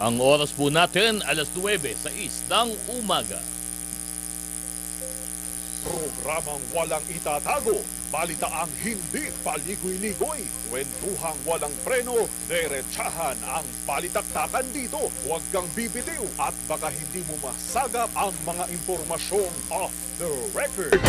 Ang oras po natin, alas 9 sa ng umaga. Programang walang itatago, balitaang hindi paligoy-ligoy, kwentuhang walang preno, derechahan ang balitaktakan dito. Huwag kang bibitiw at baka hindi mo masagap ang mga impormasyong off the record.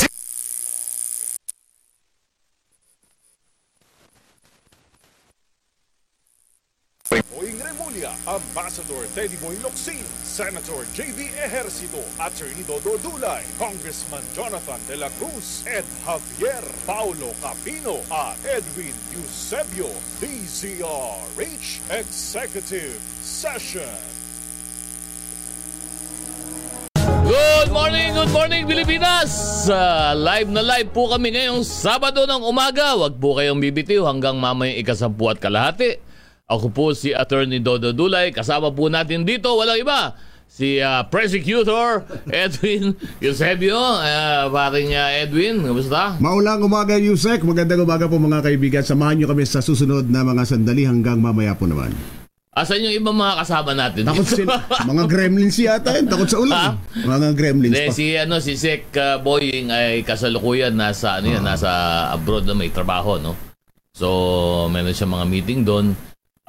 Boying Remulla, Ambassador Teddy Boy Locsin, Senator J.D. Ejercito, Attorney Dodo Dulay, Congressman Jonathan De La Cruz, Ed Javier Paulo Capino, at Edwin Eusebio, DZRH Executive Session. Good morning, good morning Pilipinas! Uh, live na live po kami ngayong Sabado ng umaga. Huwag po kayong bibitiw hanggang mamayang ikasampu at kalahati. Ako po si Attorney Dodo Dulay. Kasama po natin dito, walang iba. Si uh, Prosecutor Edwin Eusebio. Uh, paring uh, Edwin, kamusta? Maulang umaga, Yusek. Magandang umaga po mga kaibigan. Samahan nyo kami sa susunod na mga sandali hanggang mamaya po naman. Asan yung ibang mga kasama natin? Takot sila. mga gremlins yata yun. Takot sa ulan. Mga gremlins Hindi, pa. si ano si Sek uh, Boying ay kasalukuyan nasa ano yan, nasa abroad na may trabaho, no. So, meron siya mga meeting doon.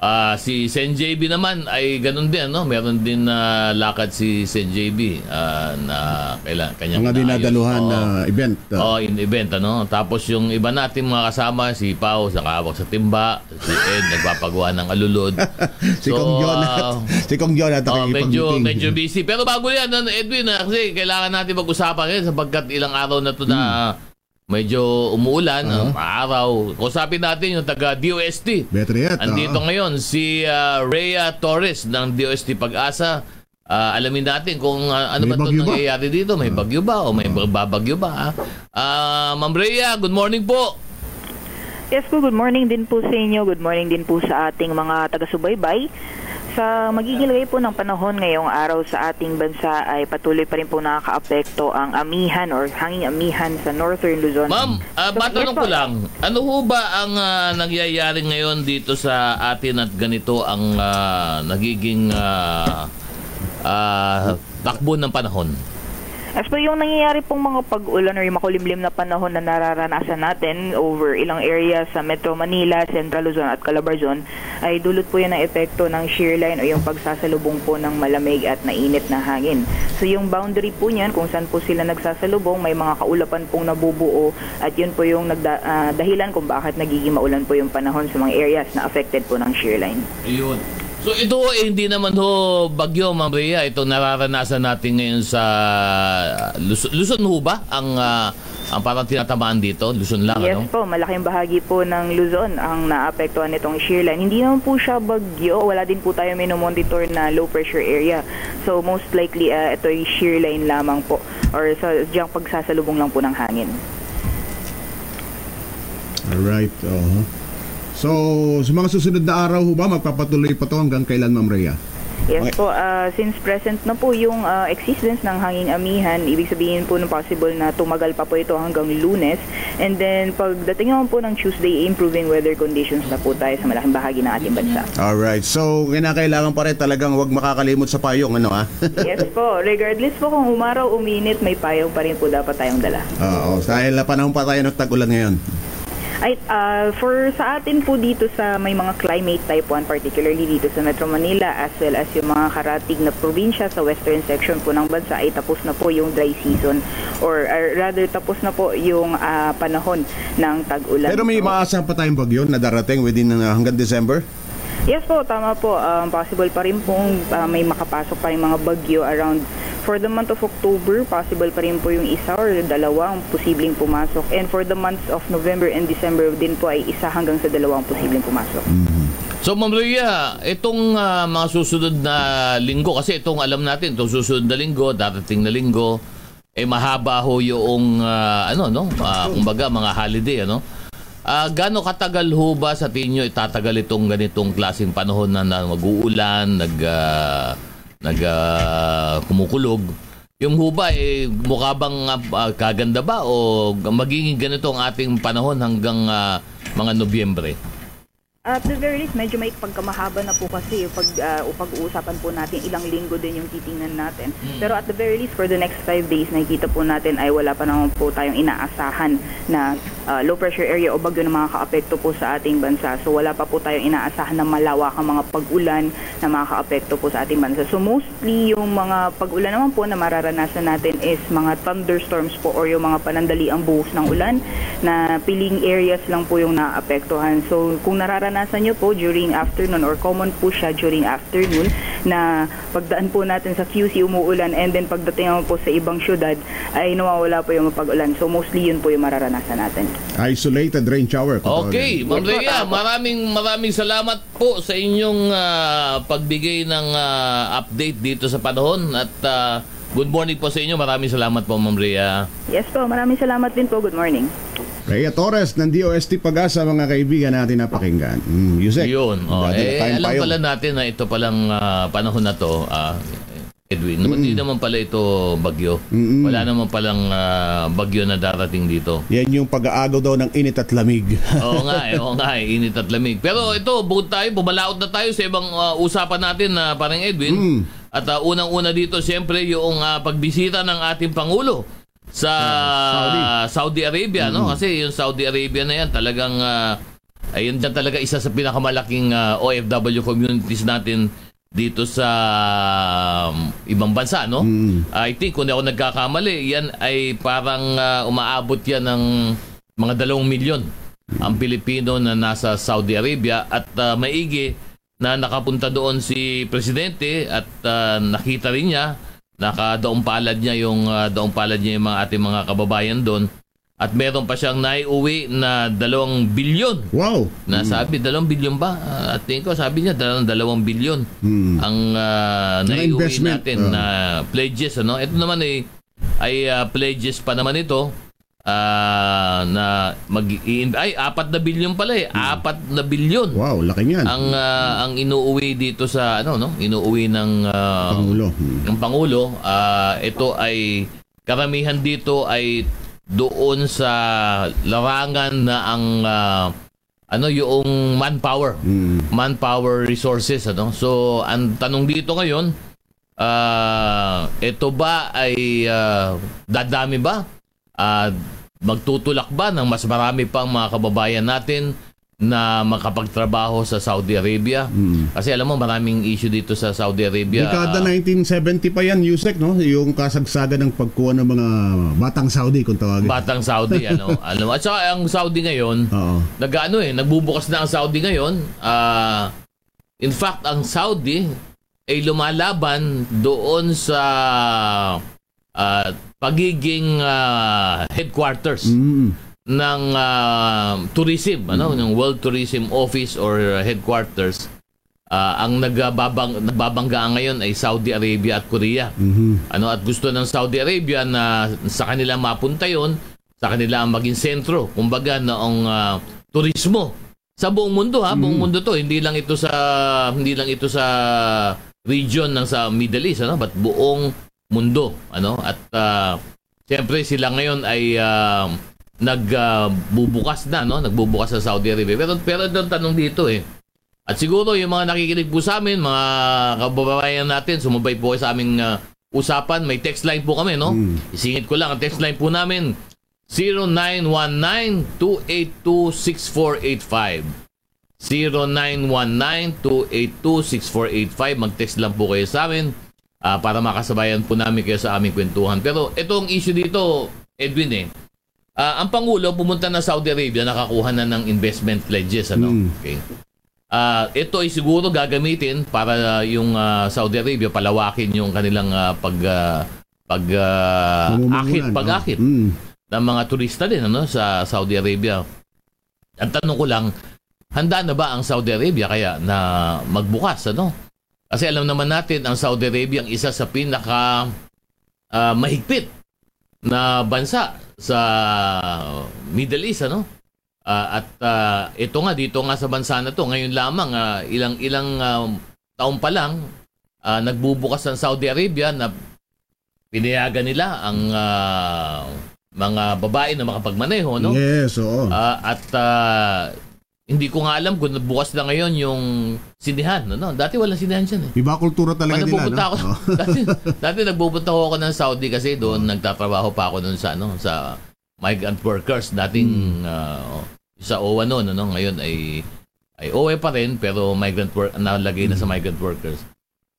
Ah, si Sen JB naman ay ganun din, no. Meron din na lakad si Sen JB ah, na kailan kanyang Mga dinadaluhan na event. uh, Oh, in event ano. Tapos yung iba nating mga kasama, si Pau nakahawak sa timba, si Ed nagpapagawa ng alulod. si Kong Jonat. ah, si Kong Jonat. Oh, medyo medyo busy. Pero bago yan, ano, Edwin, ah, kasi kailangan natin pag-usapan ngayon sapagkat ilang araw na to na Hmm. Medyo umuulan, Uh-huh. uh araw. Kusapin natin yung taga DOST. Better yet. Andito oo. ngayon si ah, Rhea Torres ng DOST Pag-asa. Ah, alamin natin kung ah, ano May ba ba? nangyayari dito. May bagyo ba o may babagyo ba? ah? Ah, Ma'am Rhea, good morning po. Yes po, good morning din po sa inyo. Good morning din po sa ating mga taga-subaybay. Sa magiging lagay po ng panahon ngayong araw sa ating bansa ay patuloy pa rin po nakakaapekto ang amihan or hanging amihan sa Northern Luzon. Ma'am, ah, So, matanong yes ko lang, ano ho ba ang ah, nangyayari ngayon dito sa atin at ganito ang ah, nagiging ah, ah, takbo ng panahon? As po yung nangyayari pong mga pag-ulan or yung makulimlim na panahon na nararanasan natin over ilang areas sa Metro Manila, Central Luzon at Calabarzon ay dulot po yan ng epekto ng shear line o yung pagsasalubong po ng malamig at mainit na hangin. So yung boundary po niyan kung saan po sila nagsasalubong may mga kaulapan pong nabubuo at yun po yung nagda, ah, dahilan kung bakit nagiging maulan po yung panahon sa mga areas na affected po ng shear line. Ayun. So ito eh, hindi naman ho bagyo, Ma'am Rhea. Ito nararanasan natin ngayon sa Luzon, Luzon ho ba? Ang, ah, ang parang tinatamaan dito? Luzon lang, Yes ano? po, malaking bahagi po ng Luzon ang naapektuhan nitong shear line. Hindi naman po siya bagyo, wala din po tayo minomonitor na low pressure area. So most likely uh, ito ay shear line lamang po or sa diyang pagsasalubong lang po ng hangin. Alright. oo. So, sa mga susunod na araw ho ba, magpapatuloy pa to hanggang kailan, Ma'am Rhea? Yes po, uh, since present na po yung uh, existence ng hanging amihan, ibig sabihin po na possible na tumagal pa po ito hanggang lunes. And then pagdating naman po ng Tuesday, improving weather conditions na po tayo sa malaking bahagi ng ating bansa. Alright. So, kinakailangan pa rin talagang wag makakalimot sa payong, ano ah? yes po, regardless po kung umaraw, uminit, may payong pa rin po dapat tayong dala. Oo. Dahil na panahon pa tayo ng tag-ulan ngayon. Ay, ah, for sa atin po dito sa may mga climate type 1, particularly dito sa Metro Manila as well as yung mga karatig na probinsya sa western section po ng bansa ay tapos na po yung dry season or ah, rather tapos na po yung ah, panahon ng tag-ulan. Pero may So, maasahan pa tayong bagyo na darating within uh, hanggang December? Yes po, tama po. Um, possible pa rin pong ah, may makapasok pa rin mga bagyo around for the month of October, possible pa rin po yung isa or dalawang posibleng pumasok. And for the months of November and December din po ay isa hanggang sa dalawang posibleng pumasok. So, Ma'am Rhea, itong ah, mga susunod na linggo, kasi itong alam natin, itong susunod na linggo, darating na linggo, eh mahaba ho yung, ah, ano, no? Ah, kumbaga, mga holiday, ano? Ah, gaano katagal ho ba sa tingin nyo itatagal itong ganitong klaseng panahon na, na mag-uulan, nag, ah, nag ah, kumukulog? Yung ho ba, eh, mukha bang ah, kaganda ba o magiging ganito ang ating panahon hanggang ah, mga Nobyembre? At the very least, medyo may pagkamahaba na po kasi pag, uh, pag-uusapan po natin, ilang linggo din yung titingnan natin. Pero at the very least, for the next five days, nakikita po natin ay wala pa naman po tayong inaasahan na uh, low pressure area o bagyo na makaka-apekto po sa ating bansa. So wala pa po tayong inaasahan na malawakang mga pag-ulan na makaka-apekto po sa ating bansa. So mostly yung mga pag-ulan naman po na mararanasan natin is mga thunderstorms po or yung mga panandali ang buhos ng ulan na piling areas lang po yung naapektuhan. So kung nararanasan nyo po during afternoon or common po siya during afternoon na pagdaan po natin sa QC umuulan and then pagdating naman po sa ibang syudad ay nawawala po yung pag-ulan. So mostly yun po yung mararanasan natin. Isolated rain shower. Okay. Ma'am tama. maraming maraming salamat po sa inyong ah, pagbigay ng ah, update dito sa panahon at ah, good morning po sa inyo. Maraming salamat po, Ma'am Rhea. Yes po, maraming salamat din po. Good morning. Rhea Torres ng DOST Pag-asa, mga kaibigan natin napakinggan. Mm, Yusek. Yun. Oh, na eh, alam payong. pala natin na ito palang ah, panahon na to, ah, Edwin. Hindi naman pala ito bagyo. Mm-mm. Wala naman palang ah, bagyo na darating dito. Yan yung pag-aagaw daw ng init at lamig. Oo nga eh, oo nga eh, init at lamig. Pero ito, bukod tayo, bumalaot na tayo sa ibang ah, usapan natin na parang Edwin. Mm. At ah, unang-una dito, siyempre, yung ah, pagbisita ng ating Pangulo sa Saudi. Saudi Arabia, no? Kasi yung Saudi Arabia na yan, talagang, uh, ayun dyan talaga isa sa pinakamalaking ah, OFW communities natin dito sa um, ibang bansa, no? Mm. I think, kung ako nagkakamali, yan ay parang ah, umaabot yan ng mga dalawang milyon ang Pilipino na nasa Saudi Arabia at ah, maigi na nakapunta doon si Presidente at ah, nakita rin niya, nakadaong palad niya yung uh, daong palad niya yung mga ating mga kababayan doon at meron pa siyang naiuwi na dalawang bilyon Wow. na sabi, dalawang bilyon ba? Ah, at tingin ko, sabi niya, dalawang, dalawang bilyon Mm. ang uh, Na naiuwi natin ah. na pledges. Ano? Ito naman ay, ay ah, pledges pa naman ito ah, na mag ay apat na bilyon pala eh apat na bilyon Wow, laki niyan. ang ah, ang inuuwi dito sa ano no inuuwi ng ah, Pangulo. Mm. ng pangulo ah, ito ay karamihan dito ay doon sa larangan na ang ah, ano yung manpower Mm. manpower resources ano so ang tanong dito ngayon ah ito ba ay ah, dadami ba Ah, magtutulak ba ng mas marami pang mga kababayan natin na makapagtrabaho sa Saudi Arabia Mm. kasi alam mo maraming issue dito sa Saudi Arabia Dekada 1970 pa yan, Yusek, no? Yung kasagsagan ng pagkuha ng mga batang Saudi, kung tawagin. batang Saudi ano ano at saka ang Saudi ngayon Oo. nag-ano eh, nagbubukas na ang Saudi ngayon. Ah, in fact, ang Saudi ay lumalaban doon sa ah, pagiging ah, headquarters Mm. ng ah, tourism, ano, ng World Tourism Office or headquarters. Ah, ang nagbabang nagbabangga ngayon ay Saudi Arabia at Korea. Mhm. Ano at gusto ng Saudi Arabia na sa kanila mapunta 'yon, sa kanila ang maging sentro, kumbaga noong ah, turismo sa buong mundo ha, buong mundo 'to, hindi lang ito sa hindi lang ito sa region ng sa Middle East ano, but buong mundo, ano? At ah, siyempre sila ngayon ay ah, nagbubukas na, no? Nagbubukas sa Saudi Arabia. Pero pero ang tanong dito eh. At siguro yung mga nakikinig po sa amin, mga kababayan natin, sumabay po sa aming ah, usapan. May text line po kami, no? Mm. Isingit ko lang ang text line po namin. 0919-282-6485. 0919-282-6485. Mag-text lang po kayo sa amin ah, para makasabayan po namin kayo sa aming kwentuhan. Pero itong issue dito, Edwin eh, ah, ang Pangulo pumunta na Saudi Arabia, nakakuha na ng investment pledges. Ano? Mm. Okay. Ah, ito ay siguro gagamitin para yung ah, Saudi Arabia palawakin yung kanilang ah, pag ah, pag ah, akit, pag-akit oh. Mm. ng mga turista din ano sa Saudi Arabia. Ang tanong ko lang, handa na ba ang Saudi Arabia kaya na magbukas ano? Kasi alam naman natin ang Saudi Arabia ang isa sa pinaka ah, mahigpit na bansa sa Middle East ano? Ah, at ah, ito nga dito nga sa bansa na to ngayon lamang ah, ilang ilang ah, taon pa lang ah, nagbubukas ang Saudi Arabia na pinayagan nila ang ah, mga babae na makapagmaneho no Yes, oo. Ah, at ah, hindi ko nga alam kung bukas na ngayon yung sinihan. Ano? Dati walang sinihan dyan eh. Iba kultura talaga Pag nila, no? ako, dati, dati nagpupunta ko ako ng Saudi kasi doon nagtatrabaho pa ako doon sa ano sa migrant workers dating ah, sa OWA noon ano ngayon ay ay OWA pa rin pero migrant work nalagay na sa migrant workers.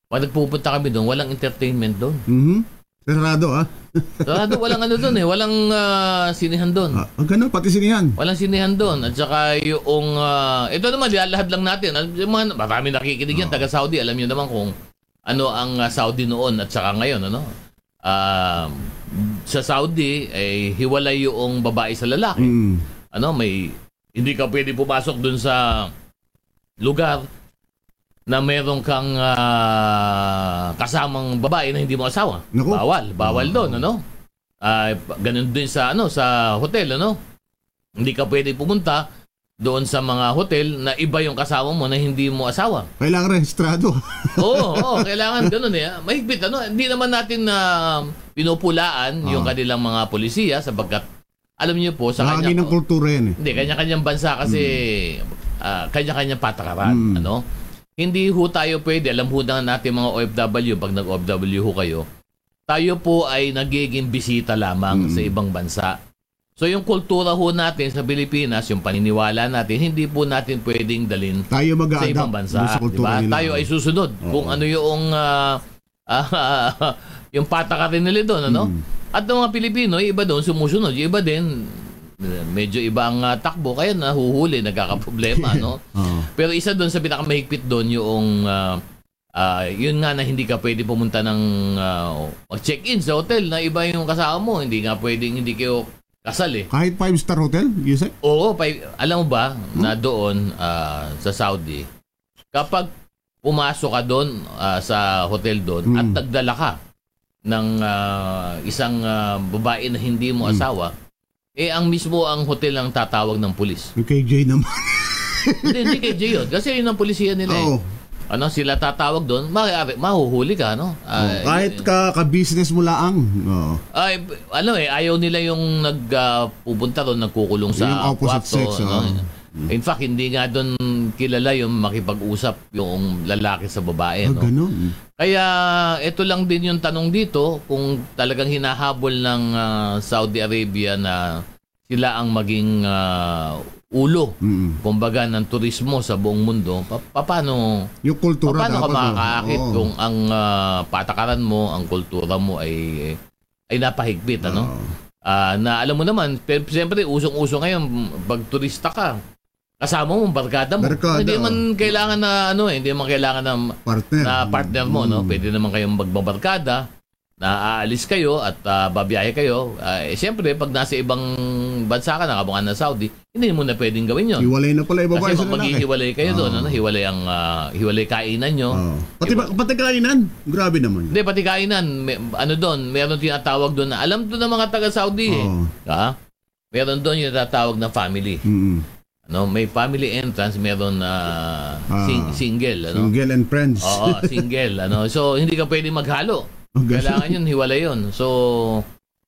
Pag nagpupunta kami doon, walang entertainment doon. Mhm. Sarado, ah. Sarado, walang ano doon eh, walang ah, sinihan doon. Ah, ah, ganun, pati sinihan. Walang sinihan doon. At saka yung... ah, ito naman, lahad lang natin. Yung mga, marami nakikinig yan, taga Saudi. Alam niyo naman kung ano ang ah, Saudi noon at saka ngayon. Ano? Ah, sa Saudi, eh, hiwalay yung babae sa lalaki. Mm. Ano, may... Hindi ka pwede pumasok doon sa lugar na meron kang ah, kasamang babae na hindi mo asawa. Naku. Bawal, bawal doon, ano? Ah, ganun din sa ano sa hotel, ano? Hindi ka pwede pumunta doon sa mga hotel na iba yung kasama mo na hindi mo asawa. Kailangan rehistrado. Oo, oo, kailangan ganun eh. Mahigpit ano, hindi naman natin na pinupulaan yung Ah. kanilang mga polisiya sapagkat alam niyo po sa Bahagi kanya ng kultura yan eh. hindi, kanya-kanyang bansa kasi ah, kanya-kanyang patakaran, Mm. ano? Hindi ho tayo pwede, alam ho na natin mga OFW, pag nag-OFW ho kayo, tayo po ay nagiging bisita lamang Mm. sa ibang bansa. So yung kultura ho natin sa Pilipinas, yung paniniwala natin, hindi po natin pwedeng dalin Tayo sa mag-a-adapt ibang bansa. sa diba? nila. Tayo ay susunod kung ano yung ah, ah, yung patakaran nila doon, ano? Mm. At ng mga Pilipino, yung iba doon sumusunod, yung iba din medyo iba ang ah, takbo kaya nahuhuli, nagkakaproblema, no? Oo. Pero isa doon sa pinakamahigpit doon yung ah, ah, yun nga na hindi ka pwede pumunta ng ah, mag-check-in sa hotel na iba yung kasama mo, hindi nga pwedeng hindi kayo kasal eh. Kahit five-star hotel, Yusek? Oo, pa, alam mo ba na doon ah, sa Saudi, kapag pumasok ka doon ah, sa hotel doon Mm. at nagdala ka ng ah, isang ah, babae na hindi mo asawa, eh ang mismo ang hotel ang tatawag ng pulis. Yung KJ naman. hindi, hindi kay Jay yun. Kasi yun ang polisiya nila eh. Oo. Ano, sila tatawag doon, maaari, mahuhuli ka, no? Ah, Kahit ka, ka-business mo laang. Oo. Ay, ano eh, ayaw nila yung nagpupunta doon, nagkukulong sa Yung opposite kwarto. sex, oo. In fact, hindi nga doon kilala yung makipag-usap yung lalaki sa babae. Ah, no? ganun. Kaya ito lang din yung tanong dito, kung talagang hinahabol ng ah, Saudi Arabia na sila ang maging ah, ulo, Mm. kumbaga, ng turismo sa buong mundo, pa- paano Yung kultura Paano ka oh. makakaakit Oo. kung ang ah, patakaran mo, ang kultura mo ay ay napahigpit, ano? Ah, na alam mo naman, pero siyempre usong-uso ngayon pag turista ka, kasama mo barkada mo. Barkada, hindi oh. man kailangan na ano, eh, hindi man kailangan na partner. na partner mo, no? Mm. Pwede naman kayong magbabarkada, na aalis kayo at ah, babiyahe kayo. Ah, eh, siyempre, pag nasa ibang bansa ka, nakabangan na Saudi, hindi mo na pwedeng gawin yon. Hiwalay na pala babae Kasi lalaki. maghihiwalay kayo doon, Oo. ano? hiwalay ang ah, hiwalay kainan nyo. Oo. Pati, ba, pati kainan. Grabe naman. Hindi, pati kainan. May, ano doon, meron tinatawag doon na, alam doon ng mga taga-Saudi eh. Oo. Ha? Meron doon yung tinatawag na family. Mm. Ano, may family entrance, meron na Ah. sing- single. Ano? Single and friends. Oo, single. ano. So, hindi ka pwede maghalo. Oh, ganun. Kailangan yun, hiwalay yun. So,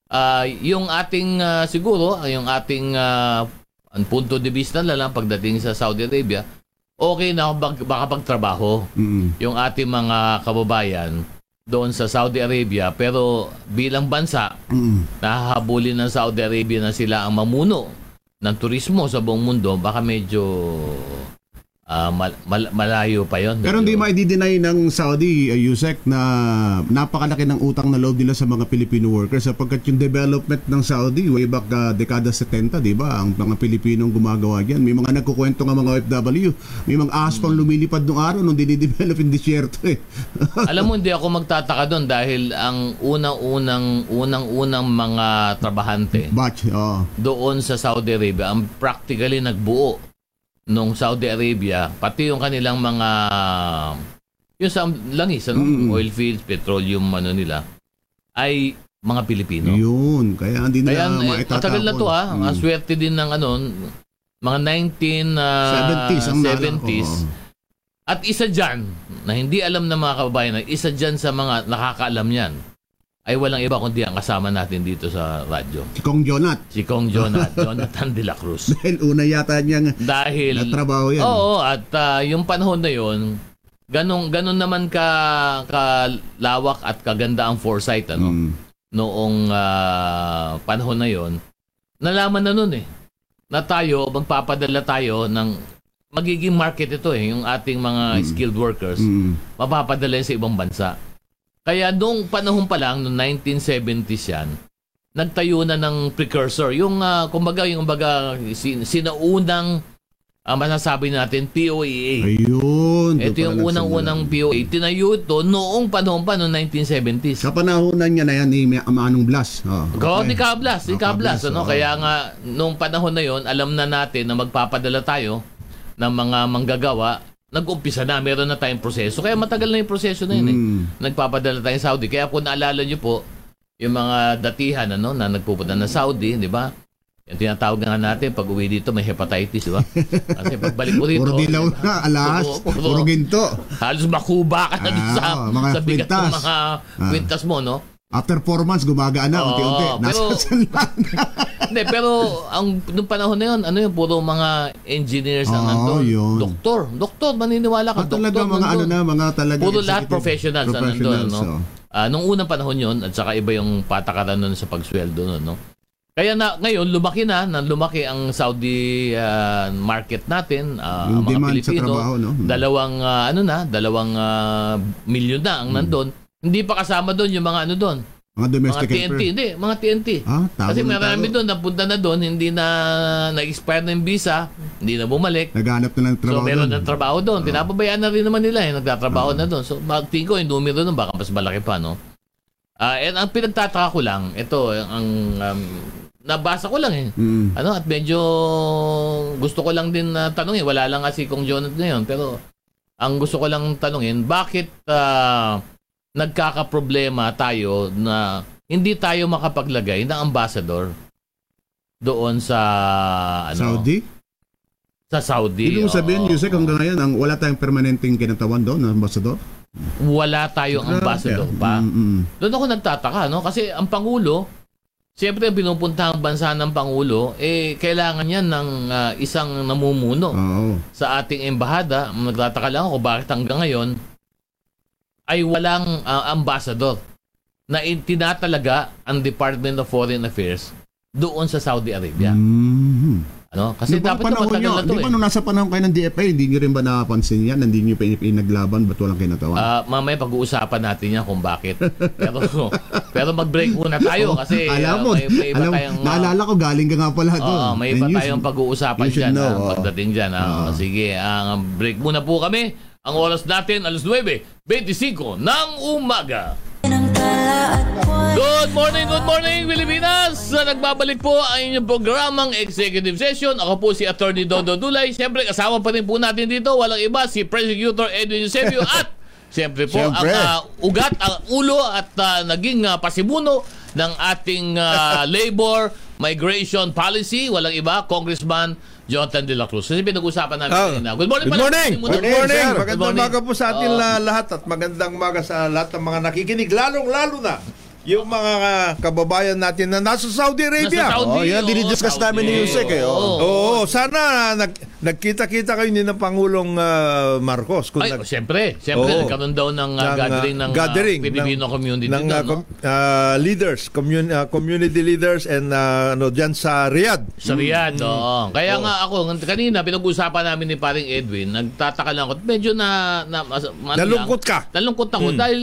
ah, yung ating, ah, siguro, yung ating ah, ang punto de vista na lang pagdating sa Saudi Arabia, okay na bak- baka pagtrabaho Mm. yung ating mga kababayan doon sa Saudi Arabia pero bilang bansa Mm. nahahabulin ng Saudi Arabia na sila ang mamuno ng turismo sa buong mundo baka medyo ah, mal- mal- malayo pa yon Pero hindi ma-deny ng Saudi, uh, Yusek, na napakalaki ng utang na loob nila sa mga Filipino workers sapagkat yung development ng Saudi way back uh, dekada 70, di ba? Ang mga Pilipinong gumagawa diyan. May mga nagkukwento ng mga OFW. May mga ahas pang lumilipad nung araw nung dinidevelop yung disyerto eh. alam mo hindi ako magtataka doon dahil ang unang-unang unang-unang mga trabahante Batch, oh. doon sa Saudi Arabia ang practically nagbuo nung Saudi Arabia pati yung kanilang mga yung sa langis ano Mm. oil fields petroleum ano nila ay mga Pilipino Yun. Kaya hindi kaya nila eh, maitatapon. matagal na to ah Mm. ang swerte din ng ano mga 19 ah, 70s ang nalala ko. 70s at isa dyan na hindi alam ng mga kababayan na isa dyan sa mga nakakaalam yan ay walang iba kundi ang kasama natin dito sa radyo. Si Kong Jonat. Si Kong Jonat, Jonathan de la Cruz. Dahil una yata niyang Dahil natrabaho yan. Oo, at ah, yung panahon na yon, ganun ganun naman ka kalawak at kaganda ang foresight ano Mm. noong ah, panahon na yon. Nalaman na noon eh na tayo magpapadala tayo ng magiging market ito eh yung ating mga skilled workers Mm. mapapadala sa ibang bansa. Kaya nung panahon pa lang, noong 1970s yan, nagtayo na ng precursor. Yung, ah, kumbaga, yung baga, sin- sinaunang ah, masasabi natin, POEA. Ayun. Ito yung unang-unang. POEA. Tinayo ito noong panahon pa, noong 1970s. Sa panahonan niya na yan ni Ma- Manong Blas. Oh, okay. ni Kablas, ni Oh, Kablas. Kablas, Ano? oh. Kaya nga, nung panahon na yon alam na natin na magpapadala tayo ng mga manggagawa. Nag-umpisa na, meron na tayong proseso. Kaya matagal na yung proseso na yun eh. Mm. Nagpapadala tayo sa Saudi. Kaya kung naalala nyo po, yung mga datihan ano, na nagpupunta na Saudi, di ba? Yung tinatawag nga natin, pag uwi dito, may hepatitis, di ba? Kasi pagbalik mo rito, Puro dilaw di ba? na, alas. Puro- puro- Puro ginto. halos makuba ka na dun sa, Ah, mga sa bigat ng mga Ah. kwintas mo, no? After four months, gumagaan na unti-unti. Nasa pero- sanlan. Hindi, pero ang nung panahon na yun, ano yun, puro mga engineers ang Oo, nandun. yun. Doktor, doktor, maniniwala ka, Ah, talaga doktor mga ano nandun. na, mga talaga Puro lahat executive professionals, ang nandun, professionals, no? oh. Ah, nung unang panahon yon at saka iba yung patakaran nun sa pagsweldo nun, no? Kaya na ngayon lumaki na, na lumaki ang Saudi ah, market natin, ah, Yung mga demand sa Pilipino. trabaho, no? Hmm. Dalawang ah, ano na, dalawang ah, milyon na ang nandun. Hindi pa kasama doon yung mga ano doon, Mga mga domestic TNT, helper. hindi, mga TNT. Ah, Kasi na marami doon, napunta na doon, hindi na na-expire na yung visa, hindi na bumalik. Naghanap na ng So trabaho meron doon. ng trabaho doon. Pinapabayaan na rin naman nila eh. Nagtatrabaho na doon. So magtingin ko yung numero doon baka mas malaki pa no. Ah, and ang pinagtataka ko lang, ito ang um, nabasa ko lang eh. Mm. Ano at medyo gusto ko lang din na tanungin, wala lang kasi kung Jonat ngayon pero ang gusto ko lang tanungin, bakit ah, nagkakaproblema tayo na hindi tayo makapaglagay ng ambassador doon sa ano Saudi? sa Saudi. Ibig mo sabihin. Yusek, hanggang ngayon, ang wala tayong permanenteng kinatawan doon, na ambassador? wala tayong ambassador pa. Mm-mm. Doon ako nagtataka, no? Kasi ang Pangulo, siyempre pinupunta ang bansa ng Pangulo, eh, kailangan yan ng ah, isang namumuno Oo. sa ating embahada. Nagtataka lang ako bakit hanggang ngayon ay walang ah, ambassador na in- tinatalaga ang Department of Foreign Affairs doon sa Saudi Arabia. Mhm. Ano? Kasi Di ba dapat panahon nyo, na to di ba eh. nung nasa panahon kayo ng DFA, hindi nyo rin ba napansin yan? Hindi nyo pa pinaglaban, ba't walang kinatawan? Ah, mamaya pag-uusapan natin yan kung bakit. Pero pero mag-break muna tayo kasi ah, alam mo, may, may iba alam, tayong ah, naalala ko galing ka nga pala doon. Oo, may iba tayong pag-uusapan dyan know, ah, oo. pagdating dyan. ah. Oo. Sige, ang break muna po kami. Ang oras natin, alas 9.25 ng umaga. Good morning, good morning, Pilipinas! Sa nagbabalik po ang inyong programang Executive Session. Ako po si Attorney Dodo Dulay. Siyempre, kasama pa rin po natin dito. Walang iba, si Prosecutor Edwin Eusebio at Siyempre po, Siyempre. ang ah, ugat, ang ulo at ah, naging ah, pasimuno ng ating ah, labor migration policy. Walang iba, Congressman Jonathan De La Cruz. Kasi pinag-usapan namin Ah, kanina. Good morning Good morning. Muna. Good morning. sir. Good Magandang morning. umaga po sa atin la- lahat at magandang umaga sa lahat ng mga nakikinig. Lalong-lalo na yung mga kababayan natin na nasa Saudi Arabia. Nasa Saudi. Oh, yan, oo, dinidiscuss namin ni Yusek eh, oh. Oo. Oo, sana nag, nagkita-kita kayo ni ng Pangulong ah, Marcos. Kung Ay, nag- siyempre. Siyempre, Oo. nagkaroon daw ng, uh, ng, ah, gathering ng uh, gathering Filipino ng- community ng doon, ah, no? ah, leaders, commun- ah, community leaders and ah, ano diyan sa Riyadh. Sa Riyadh, Mm. oo. Kaya nga ako, kanina pinag-usapan namin ni paring Edwin, nagtataka lang ako, medyo na... na mas- ano Nalungkot ka? Nalungkot ako Mm. dahil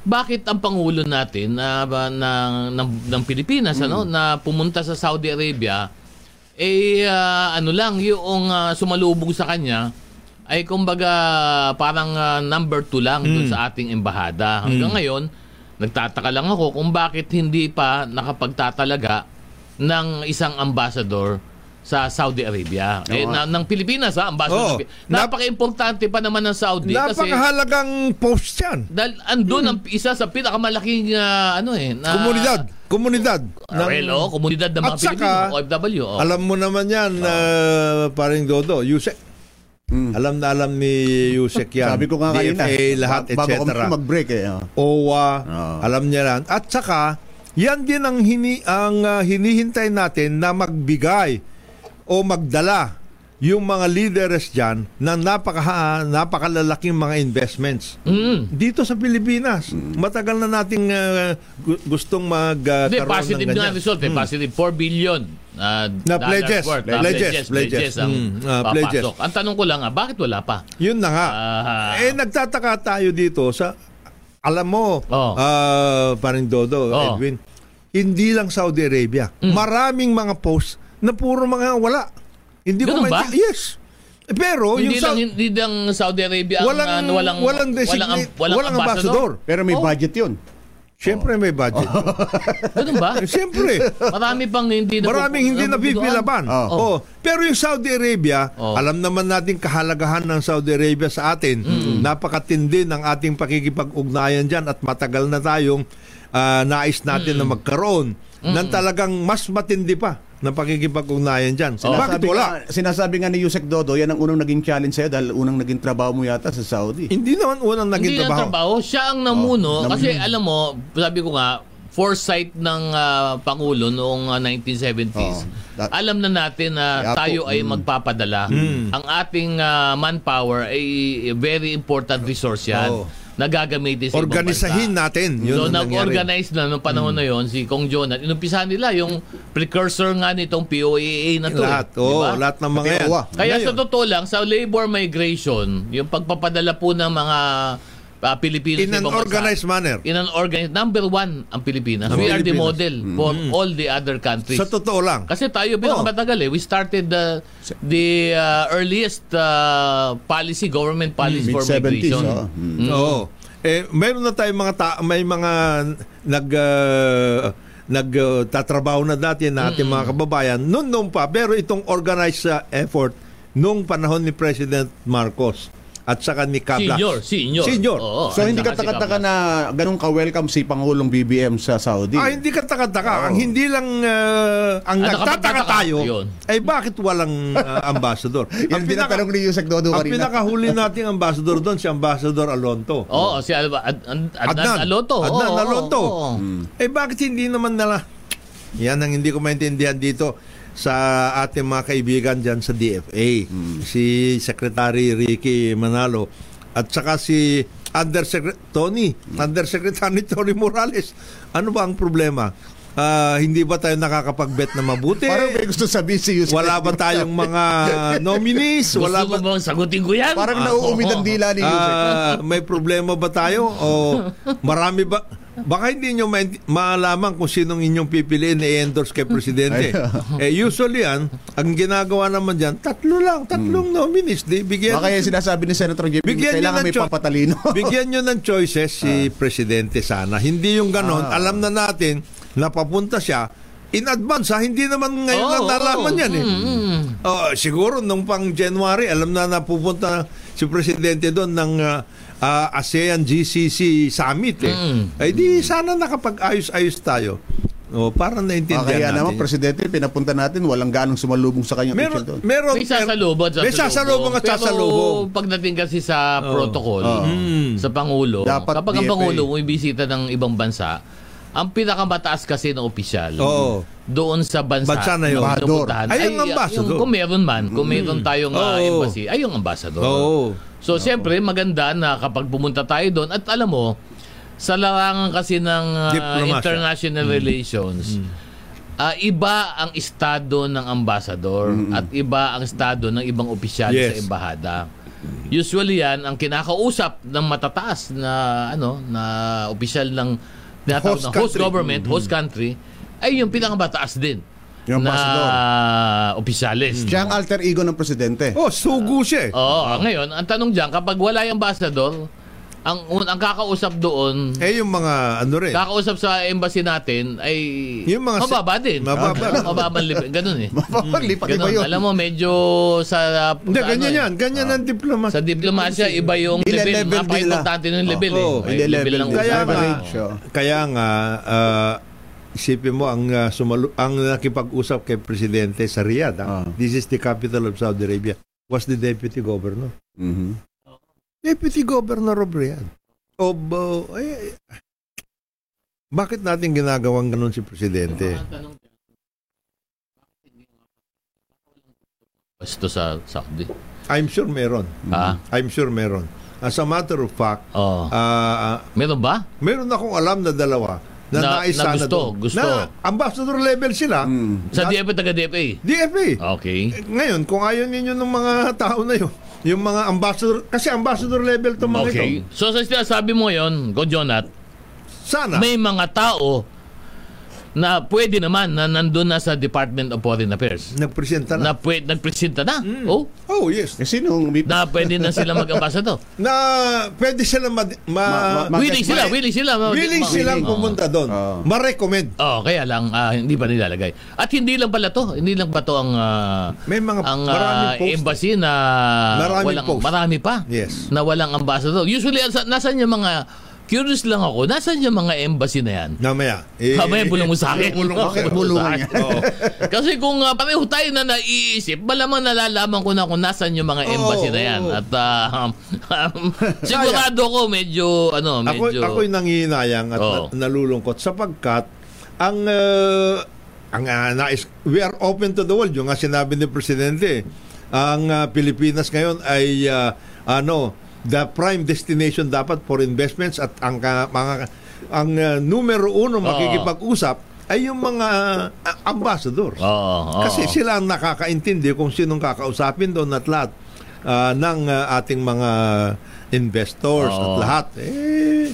bakit ang Pangulo natin na, ba, ng, ng, ng Pilipinas ano, Mm. na pumunta sa Saudi Arabia, eh ah, ano lang, yung ah, sumalubong sa kanya, ay kumbaga parang ah, number two lang Mm. dun sa ating embahada. Hanggang ngayon, nagtataka lang ako kung bakit hindi pa nakapagtatalaga ng isang ambassador sa Saudi Arabia. Eh, na, ng Pilipinas, ha? Ambassador. Oo. ng Napaka-importante pa naman ng Saudi kasi Napakahalagang post yan. dahil andun ang isa sa pinakamalaking ah, ano eh, na, Komunidad. Komunidad. Ah, ng- well, oh, komunidad ng mga saka, Pilipino, OFW. Oh. Alam mo naman yan, uh, paring Dodo, Yusek. Alam na alam ni Yusek yan. Sabi ko nga kanina. DFA, lahat, ba- Bago etc. kami mag-break eh. oh. OWA, Oo. alam niya yan. At saka, yan din ang, hini, ang ah, hinihintay natin na magbigay o magdala yung mga leaders dyan ng napaka, napakalalaking mga investments. Mm. Dito sa Pilipinas, matagal na nating ah, gu- gustong magkaroon Hindi, ng positive ganyan. nga result. Eh. Positive 4 billion. uh, Na pledges. worth. Ah, Pledges, pledges, pledges. pledges ang Mm, ah, pledges. Ang tanong ko lang, ah, bakit wala pa? Yun na nga. Ah. eh, nagtataka tayo dito sa, alam mo, Oh. ah, paring Dodo, Oh. Edwin, hindi lang Saudi Arabia. Mm. Maraming mga posts na puro mga wala. Hindi ko Ganun ba? maintindihan. Yes. Pero hindi yung lang Sa- hindi lang Saudi Arabia ang walang, ano, walang walang, designate, walang, walang, ambassador. Pero may Oh. budget yun. Siyempre may budget. Ganun ba? Siyempre. Marami pang hindi na Maraming hindi napipilaban. Oh. Oh. Pero yung Saudi Arabia, Oh. alam naman natin kahalagahan ng Saudi Arabia sa atin. Napakatindi ng ating pakikipag-ugnayan dyan at matagal na tayong ah, nais natin na magkaroon ng talagang mas matindi pa ng pakikipag-ugnayan dyan. Bakit Sinasabi wala? Nga, sinasabi nga ni Yusek Dodo, yan ang unang naging challenge sa'yo dahil unang naging trabaho mo yata sa Saudi. Hindi naman unang naging Hindi trabaho. na trabaho. Siya ang namuno. Oh, kasi alam mo, sabi ko nga, foresight ng ah, Pangulo noong ah, 1970s. Oh, that- alam na natin na po, tayo ay mm. magpapadala. Ang ating ah, manpower ay very important resource yan. Oh. Na gagamitin sa ibang Organisahin bansa. natin. Yun so nag-organize na noong panahon na yon si Kong Jonat. Inumpisahan nila yung precursor nga nitong POAA na to. eh. Lahat. Oo, Diba? lahat ng mga yan. Kaya sa totoo lang, sa labor migration, yung pagpapadala po ng mga uh, Pilipinos in an bansa, organized manner. in an organized, number one ang Pilipinas. Ang We are the Pilipinas. model for all the other countries. Sa totoo lang. Kasi tayo pinakamatagal eh. We started the the uh, earliest uh, policy, government policy for Mid-70s, migration. oh. Mm. Mm. Oo. Eh meron na tayong mga ta- may mga nag uh, nagtatrabaho na dati na ating mga kababayan noon noon pa pero itong organized uh, effort nung panahon ni President Marcos at saka ni Cablas. Senior, senior. Senior. Oo, So hindi ka si taka-taka Cablas. na ganun ka-welcome si Pangulong BBM sa Saudi. Ah, hindi ka taka-taka. Ang hindi lang uh, Ang ang nagtataka tayo yun. ay bakit walang uh, ambassador. Yan din ang tanong ni Yusek Dodo ang pinakahuli nating ambassador doon si Ambassador Alonto. Oo, si Alba, Ad, Ad, Adnan. Oo, Adnan Aloto. oo. Eh bakit hindi naman nala? Yan ang hindi ko maintindihan dito sa ating mga kaibigan dyan sa DFA. Si Secretary Ricky Manalo at saka si Undersecretary Tony, Undersecretary Tony Morales. Ano ba ang problema? Ah, hindi ba tayo nakakapag-bet na mabuti? Parang may gusto sabihin si Yusek. Wala ba tayong mga nominees? Gusto Wala mo ba bang sagutin ko yan? Parang nauumid ang dila ni Yusek. Ah, may problema ba tayo? O marami ba? Baka hindi nyo ma- maalaman kung sinong inyong pipiliin na i-endorse kay Presidente. eh, usually yan, ang ginagawa naman dyan, tatlo lang, tatlong nominees. Di, bigyan, Baka yung sinasabi ni Senator JP, Bigyan kailangan ng may cho- papatalino. bigyan nyo ng choices si Presidente sana. Hindi yung ganon. Ah. Alam na natin na papunta siya in advance ha. Hindi naman ngayon Oo, lang nalaman oo. yan eh. Mm, Oh, siguro nung pang January, alam na napupunta si Presidente doon ng ah, ah, ASEAN GCC Summit eh. Mm. Ay di sana nakapag-ayos-ayos tayo. Oh, para Ah, naintindihan kaya natin. naman. Presidente, pinapunta natin, walang ganong sumalubong sa kanyang meron, doon. meron, May sasalubong at May sasalubong at Pero sasalubong. pagdating kasi sa Oo. protocol. Mm. sa Pangulo, Dapat kapag ang DFA. Pangulo bumibisita ng ibang bansa, ang pinakamataas kasi na opisyal Oo. doon sa bansa, Bansa na yun. pinupuntahan, Ay, yung ambassador. yung- kung meron man, kung meron tayong ah, Oo. embassy, ay yung ambassador. Oo. So, siyempre, maganda na kapag pumunta tayo doon, at alam mo, sa larangan kasi ng Diplomasya. international relations, ah, iba ang estado ng ambassador at iba ang estado ng ibang opisyal sa Yes. embahada. Usually yan ang kinakausap ng matataas na ano na opisyal ng tinatawag Host na host country. government, host country ay yung pinakamataas din Yung na ambassador. opisyalis. Siya ang alter ego ng Presidente. Oh, sugo siya eh. Oo, ngayon, ang tanong diyan, kapag wala yung ambassador, ang un- ang kakausap doon, Eh, yung mga ano rin. kakausap sa embassy natin ay Yung mga si- mababa din. Mababa. Mababa. Ganun eh. Lipat iba Ganun. yun. Alam mo, medyo sa... Hindi, sa ganyan ano eh, yan. Ganyan ang diplomasya. Sa diplomasya, iba yung level. Napaka-importante ng level eh. Oo, May ile-level ng din. Kaya nga, oh. kaya nga ah, isipin mo ang ah, sumalu- ang nakipag-usap kay presidente sa Riyadh. ah. Ah. This is the capital of Saudi Arabia. was the deputy governor. Mhm. Deputy Governor of Riyadh. Of, uh, eh, bakit natin ginagawang ganun si Presidente? Basta sa Saudi. I'm sure meron. Ah, I'm sure meron. As a matter of fact, oh. ah, Meron ba? meron akong alam na dalawa na, Na- nais na sana gusto, doon. gusto. Na ambassador level sila. Mm. Sa DFA, taga-DFA. DFA. Okay. Eh, Ngayon, kung ayaw ninyo ng mga tao na yun, yung mga ambassador, kasi ambassador level itong mga Okay. ito. So sa sinasabi mo yon, Go Jonat, Sana. may mga tao na pwede naman na nandun na sa Department of Foreign Affairs. Nagpresenta Na na. pwede, nagpresenta na. Oh, Oh, yes. Eh, sinong may... na pwede na sila mag-ambassador. Na pwede sila ma... ma- Ma- ma- willing sila, ma- willing sila. ma- willing ma- silang Oo. pumunta doon. Oo. Ma-recommend. Oh, kaya lang ah, hindi pa nilalagay. At hindi lang pala to, hindi lang pa to ang ah, May mga ang post. embassy na Maraming walang post. marami pa Yes. na walang ambassador. Usually asa- nasaan yung mga curious lang ako, nasaan yung mga embassy na yan? Namaya. Eh, Mamaya bulong mo sa akin. Bulong mo. Bakit bulungan niya? Kasi kung uh, pareho tayo na naiisip, malamang nalalaman ko na kung nasan yung mga embassy Oo, na yan. oo. At ah, um, sigurado ko medyo, ano, Ako, medyo... ako'y nangihinayang at na- nalulungkot sapagkat ang uh, ang uh, nais, we are open to the world yung nga sinabi ni presidente ang uh, Pilipinas ngayon ay uh, ano the prime destination dapat for investments at ang uh, mga ang uh, numero uno makikipag-usap ay yung mga uh, ambassadors Oo, oo. kasi sila ang nakakaintindi kung sinong kakausapin doon at lahat ah, ng ah, ating mga investors at Oo. lahat. Eh,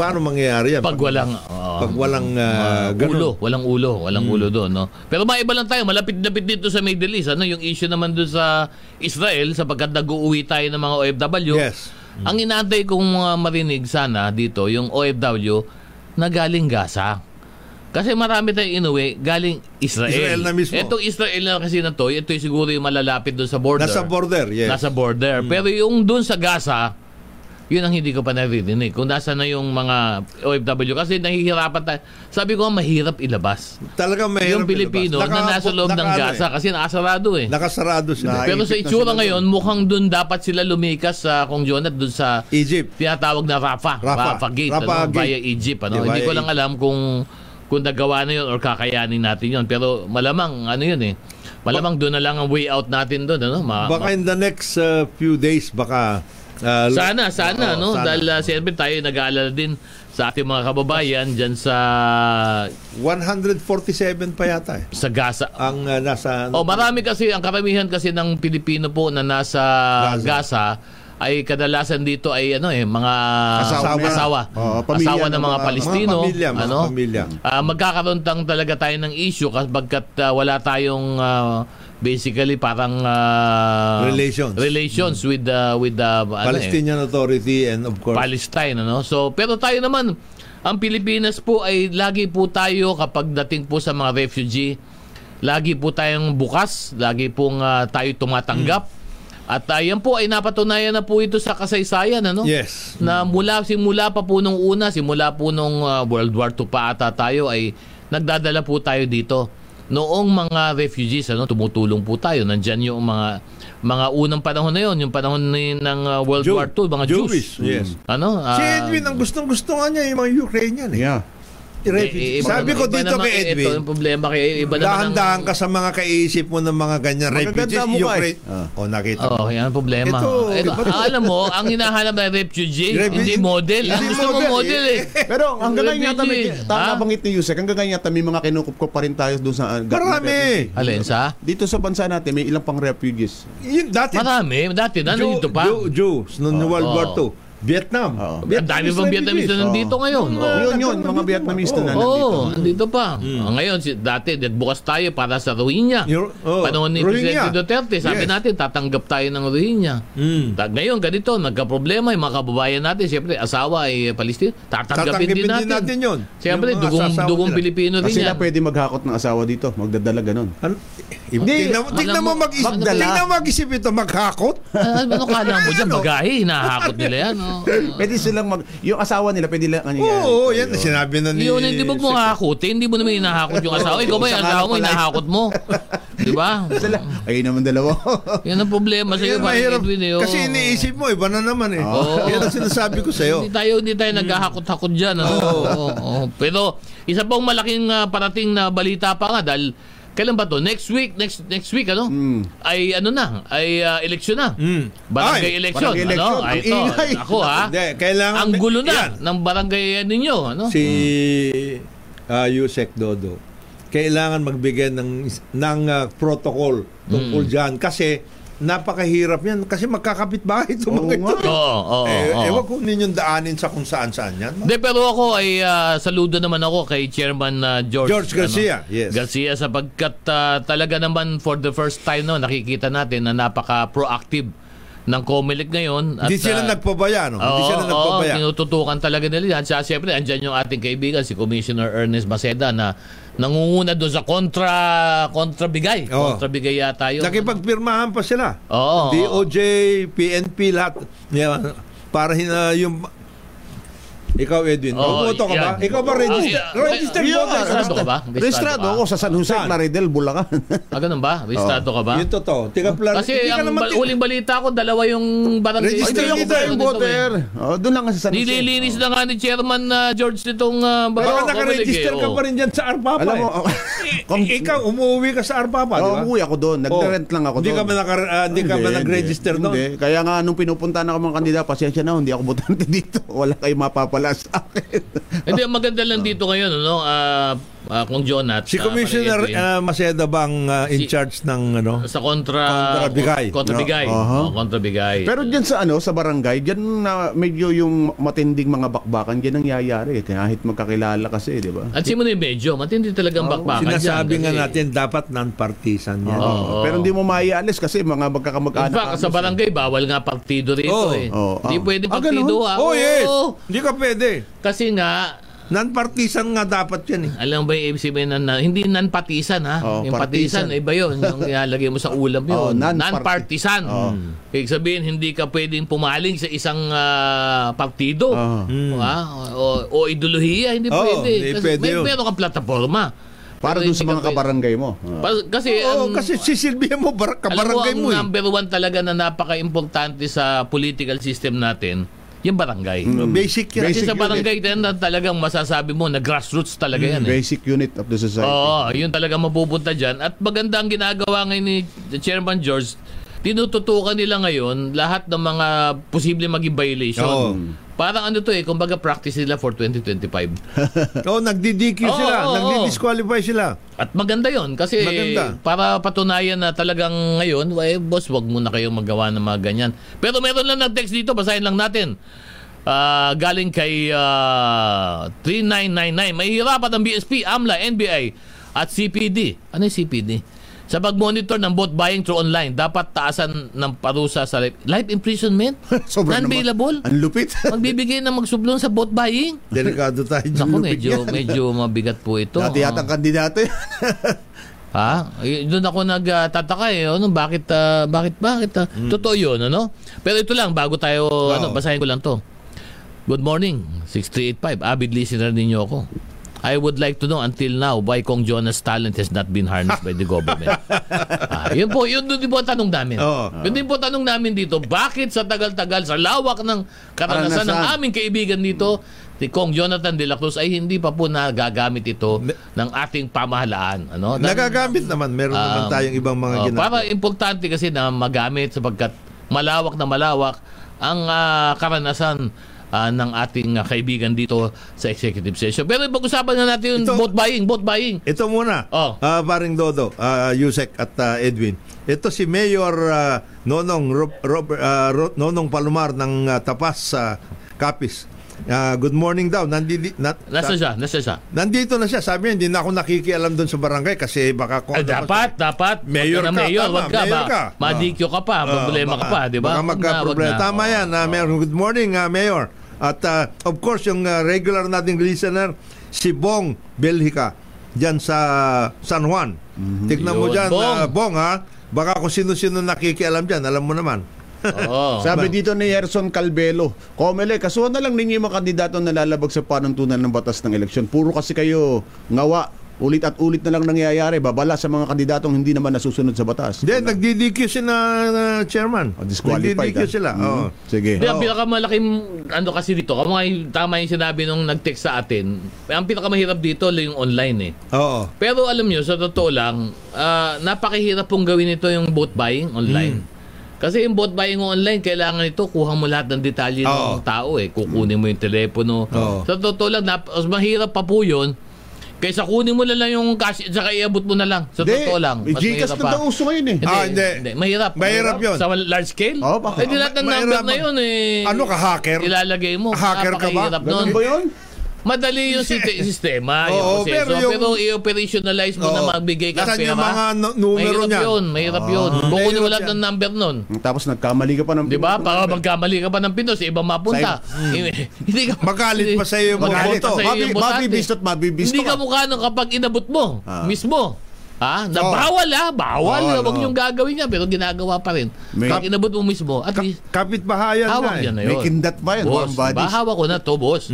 paano mangyayari yan? pag walang oo. pag walang Uh, ganun. ulo, walang ulo, walang ulo doon, no. Pero maiba lang tayo, malapit-lapit dito sa Middle East, ano, yung issue naman doon sa Israel sapagkat nag-uuwi tayo ng mga OFW. Yes. Ang inaantay kong uh, marinig sana dito, yung OFW na galing Gaza. Kasi marami tayong inuwi galing Israel. Israel na mismo. Itong Israel na kasi na to, ito yung siguro yung malalapit doon sa border. Nasa border, yes. Nasa border. Pero yung doon sa Gaza, yun ang hindi ko pa naririnig. Kung nasa na yung mga OFW. Kasi nahihirapan tayo. Sabi ko, mahirap ilabas. Talagang mahirap yung Pilipino ilabas. na Naka- nasa loob ng naka- ano Gaza eh, kasi nakasarado eh. Nakasarado sila. Na- Pero sa na itsura ngayon, mukhang doon dapat sila lumikas sa kung Jonat doon sa Egypt. tinatawag na Rafa, Rafa. Rafa, Gate, Rafa ano, Gate. via Egypt. Ano? Hindi ko lang alam kung kung nagawa na yun or kakayanin natin yun. Pero malamang, ano yun eh, malamang doon na lang ang way out natin doon. Ano? Ma- Baka in the next uh, few days, baka... uh, Sana, sana, Oo, no? sana. Dahil uh, siyempre tayo nag-aalala din sa ating mga kababayan dyan sa 147 pa yata eh. sa Gaza. Ang uh, nasa... Oh, marami kasi ang karamihan kasi ng Pilipino po na nasa Gaza. Gaza, ay kadalasan dito ay ano eh mga Asawa asawa, Oo, pamilya asawa ng ng mga mga- Palestino, mga pamilya, mga ano? pamilya. Ah, magkakaroon tang talaga tayo ng issue kapagkat ah, wala tayong ah, basically parang ah, Relations. relations with the with the ano eh, Palestinian Authority and of course... Palestine ano? So pero tayo naman ang Pilipinas po ay lagi po tayo kapag dating po sa mga refugee lagi po tayong bukas lagi pong ah, tayo tumatanggap. At ah, yan po ay napatunayan na po ito sa kasaysayan ano? Yes. na mula simula pa po nung una simula po nung ah, World War II pa ata tayo ay nagdadala po tayo dito noong mga refugees ano tumutulong po tayo nandiyan yung mga mga unang panahon na yon yung panahon ni, ng ah, World Jew- War II mga Jewish, Jews yes. ano ah, Si Edwin, ang gustong-gusto niya yung mga Ukrainian eh. Yeah. Refugee. eh, Sabi ko dito naman, kay Edwin, ito yung problema kay iba naman ang- dahan-dahan ka sa mga kaisip mo ng mga ganyan refugees. mo. Ukraine. Ah. O, nakita Oh, mo. yan ang problema. Ito, Ito, iba to. alam mo, ang hinahanap na refugee, Refugee- hindi model. Ang hindi gusto mo model, eh. Pero hanggang ngayon yata may tama bangit ni Yusek, hanggang ngayon yata may mga kinukup pa rin tayo doon sa uh, Marami. Alin sa? Dito sa bansa natin may ilang pang refugees. Yun, dati, Marami. Dati na, nandito pa. Jew- Jews, noong Oo. World War II. Vietnam. Oo. Ang dami pang Vietnamese na nandito ngayon. Oo. yun yun, mga Vietnamese na nandito. Oo, nandito pa. Ah, ngayon, si, dati, nagbukas tayo para sa Rohingya. Yung- oh, Panahon ni Rohingya. Presidente Duterte, sabi Yes. natin, tatanggap tayo ng Rohingya. Mm. Ta- ngayon, ganito, nagka-problema yung mga kababayan natin. Siyempre, asawa ay Palestine. Tatanggapin din natin. natin yun. Siyempre, dugong, dugong. Pilipino din Kasi yan. sila pwede maghakot ng asawa dito, magdadala ganun. Ano, Hindi, tingnan, mo- tingnan mo mag-isip, magdala. tingnan mo mag-isip ito, maghakot. Ah, ano kala mo dyan? Bagahe, hinahakot nila yan. Oh. Pwede silang mag... Yung asawa nila, pwede lang... Ano yan? Oo, yan, sinabi na ni... Yun, hindi mo mo hahakutin. Hindi mo naman hinahakot yung asawa. Ikaw ba yung Sa asawa mo, hinahakot mo? Di ba? Ayun naman dalawa. Yan ang problema Yan, sa'yo, parang mahirap. Edwin. Eh, oh. Kasi iniisip mo, iba na naman eh. Oo. Yan ang sinasabi ko sa'yo. Hindi tayo, hindi tayo naghahakot-hakot dyan. Ano? Oo, oo. Pero, isa pang malaking ah, parating na balita pa nga dahil kailan ba to? Next week, next next week ano? Ay ano na, ay ah, eleksyon na. Mm. Barangay Ay, election, barangay ano? Ay, Ang ito, ingay. ako ha. Hindi, kailangan... Ang gulo na Yan. ng barangay ninyo, ano? Si uh, Yusek Dodo, kailangan magbigay ng, ng ah, protocol tungkol Mm. dyan. Kasi napakahirap yan. Kasi magkakapit bahay ito Oo mga nga. ito. Oo, oo, eh, oo. ewan kung ninyong daanin sa kung saan-saan yan. Hindi, pero ako ay ah, saludo naman ako kay Chairman ah, George. George Garcia, yes. Garcia sapagkat ah, talaga naman for the first time no, nakikita natin na napaka-proactive ng COMELEC ngayon. Hindi sila ah, nagpabaya, no? Hindi Oo, sila nagpabaya. Oo, tinututukan talaga nila yan. Siya, siyempre, andyan yung ating kaibigan, si Commissioner Ernest Maceda na nangunguna doon sa kontra kontrabigay. Oo. Kontrabigay yata yun. Nakipagpirmahan pa sila. Oo. DOJ, PNP, lahat. Yan, para hina yung... Ikaw, Edwin, Oo, bumoto ka ba? Ikaw ba register? Ah, yeah. registered Yeah, voter ka ba? registrado ka ba? Registrado ako sa San Jose, Saan? Claridel, Bulacan. Ah, ganun ba? Registrado ka ba? Yung totoo. Tika plan. Kasi ang huling balita ko, dalawa yung barangay. Dito ako yung yung voter. Oh, doon lang kasi sa San Jose. Nililinis na nga ni Chairman ah, George nitong uh, Baka nakaregister ka pa rin dyan sa Arpapa. Alam mo, eh. I- ikaw, umuwi ka sa Arpapa, di ba? Oh, umuwi ako doon. Nagre-rent Oh. lang ako Hindi doon. ka ba, naka, ah, hindi ka ba nag-register doon? Hindi. Kaya nga nung pinupunta na ako mga kandida, pasensya na, hindi ako botante dito. Wala kayo mapapala sa akin. Hindi, maganda lang dito ngayon, ano, ah, ah, kung Jonat. Si ah, Commissioner Edwin, ah, Maceda ba ang ah, in Si- charge ng ano? sa kontra Kontrabigay. kontrabigay No, aha. oh, kontrabigay Pero diyan sa ano, sa barangay, diyan na medyo yung matinding mga bakbakan diyan nangyayari. Kahit magkakilala kasi, di ba? at simula yung medyo matindi talagang bakbakan Sinasabi dyan, nga kasi- natin, dapat non-partisan yan. Oo. Pero hindi mo maialis kasi mga In magkakamag-anak. fact, sa barangay, bawal nga partido rito Oo. eh. Oo. Hindi Ah. pwede Ah, partido ganun? ah. Oh, yes! Oo. Hindi ka pwede. Kasi nga, Non-partisan nga dapat yan eh. alam ba yung ibig sabihin na, na- hindi non-partisan ha? Oo, yung partisan, partisan. iba yun. Yung ilalagay mo sa ulam Oo, yun. non-parti- non-partisan. Oo. Ibig sabihin, hindi ka pwedeng pumaling sa isang ah, partido. Oo. Ah, o, o ideolohiya, hindi Oo, pwede. hindi Kasi pwede may yun. meron kang plataforma. Para doon sa mga ka kabarangay mo. Pa- Kasi, Oo, ang, kasi sisilbihan mo bar- kabarangay alam mo mo, eh. ang number one talaga na napaka-importante sa political system natin, yung barangay. Basic yan. Kasi Basic sa barangay din na talagang masasabi mo na grassroots talaga yan. Eh. Basic unit of the society. Oo, yun talaga mapupunta dyan. At maganda ang ginagawa ngayon ni Chairman George, tinututukan nila ngayon lahat ng mga posible maging violation. Oo. Parang ano to eh, kumbaga practice nila for 2025. Oo, nagdi-DQ Oo, sila. oo, Nagdi-disqualify sila. At maganda yon kasi Maganda. para patunayan na talagang ngayon, eh, boss, wag muna kayong magawa ng mga ganyan. Pero meron lang nag-text dito, basahin lang natin. Ah, galing kay ah, 3999. Mahihirapan ang BSP, AMLA, NBI at CPD. Ano yung CPD? Sa pag-monitor ng vote buying through online, dapat taasan ng parusa sa life, life imprisonment? Sobra naman. Non-bailable? Ang lupit. Magbibigay ng magsublong sa vote buying? Delikado tayo dyan. Naku, medyo, medyo mabigat po ito. Dati yata kandidato yan. Ha? Eh, Doon ako nagtataka eh. Ano, bakit, ah, bakit, bakit? ah? Totoo yun, ano? Pero ito lang, bago tayo, ano, basahin ko lang to. Good morning, 6385. Avid listener ninyo ako. I would like to know until now why Kong Jonas' talent has not been harnessed by the government. ah, yun po, yun din po ang tanong namin. Oo. Yun din po tanong namin dito, bakit sa tagal-tagal, sa lawak ng karanasan ng aming kaibigan dito, si Kong Jonathan De La Cruz ay hindi pa po nagagamit ito ng ating pamahalaan. Ano? Dahil- Nagagamit naman. Meron naman Um, tayong ibang mga oh, ginagawa. Para importante kasi na magamit sapagkat malawak na malawak ang ah, karanasan ah, ng ating ah, kaibigan dito sa executive session. Pero pag-usapan na natin yung Ito- vote buying, vote buying. Ito muna, Oh. ah, paring Dodo, ah, Yusek at ah, Edwin. Ito si Mayor ah, Nonong Rob, Rob- Ro- Nonong Palomar ng ah, Tapas sa Capiz. Ah, good morning daw. Nandidi, na, Nasa sa- siya, nasa siya. nandito na siya. Sabi niya, hindi na ako nakikialam doon sa barangay kasi baka kung Ay, ano pa- dapat, dapat. Mayor ka, mayor, tama, wag ka. mayor ba? ka. Madikyo ka pa, Ah, problema ka baka- pa, di ba? Baka magka-problema. Tama yan, ah, Mayor. Good morning, ah, Mayor. At ah, of course, yung ah, regular nating listener, si Bong Belhica, dyan sa San Juan. Tignan mo Yun, dyan, Bong. ah, Bong ha. Baka kung sino-sino nakikialam dyan, alam mo naman. Oo. Sabi dito ni Yerson Calvelo, Komele, kasuhan na lang ninyo yung mga kandidato na lalabag sa panuntunan ng batas ng eleksyon. Puro kasi kayo ngawa, ulit at ulit na lang nangyayari. Babala sa mga kandidatong hindi naman nasusunod sa batas. Hindi, nagdi-DQ si na uh, chairman. Oh, disqualified. Nagdi-DQ ah. sila. Mhm. oo. Sige. Hindi, ang pinakamalaking ano kasi dito, kamo nga tama yung sinabi nung nag-text sa atin, ang pinakamahirap dito yung online eh. Oo. Pero alam nyo, sa totoo lang, ah, napakahirap pong gawin ito yung vote buying online. Kasi yung vote buying online, kailangan ito, kuha mo lahat ng detalye Oo. ng tao eh. Kukunin mo yung telepono. Oo. Sa totoo lang, nap- mas mahirap pa po yun. Kaysa kunin mo na lang yung cash at saka iabot mo na lang. Sa Hindi, totoo lang. may Mas Gcash mahirap na pa. daw uso ngayon eh. Ah, hindi. Mahirap. Mahirap yun. Sa large scale? Oo, bakit? Eh, di lahat ng Ma- number na yun eh. Ano ka, hacker? Ilalagay mo. Hacker ka ba? Napakahirap Ganun nun. ba yun? Madali yung sit- sistema, yung Oo, proseso. pero Pero, yung- i-operationalize mo na Oo. magbigay ka Nasaan pera. yung mga nu- numero mahirap niyan? yun, mahirap yun. Kukunin mo Mahirap lahat yan. ng number nun. Tapos nagkamali ka pa ng Di ba? Para magkamali ka pa ng Pinos, ibang mapunta. Hindi ka Magalit pa sa'yo yung Magalit boto. Mabi- mabibisto at mabibisto Hindi ka. ka mukha nung kapag inabot mo, Ah. mismo. Ha? Na Oo. bawal ah, bawal. Bawal, Huwag oo. niyong gagawin niya, pero ginagawa pa rin. May- Pag inabot mo mismo, at Ka- least, kapitbahayan hawak na yan eh. na May yun. kindat pa yan, Boss, warm bodies. ba, hawak ko na to, boss.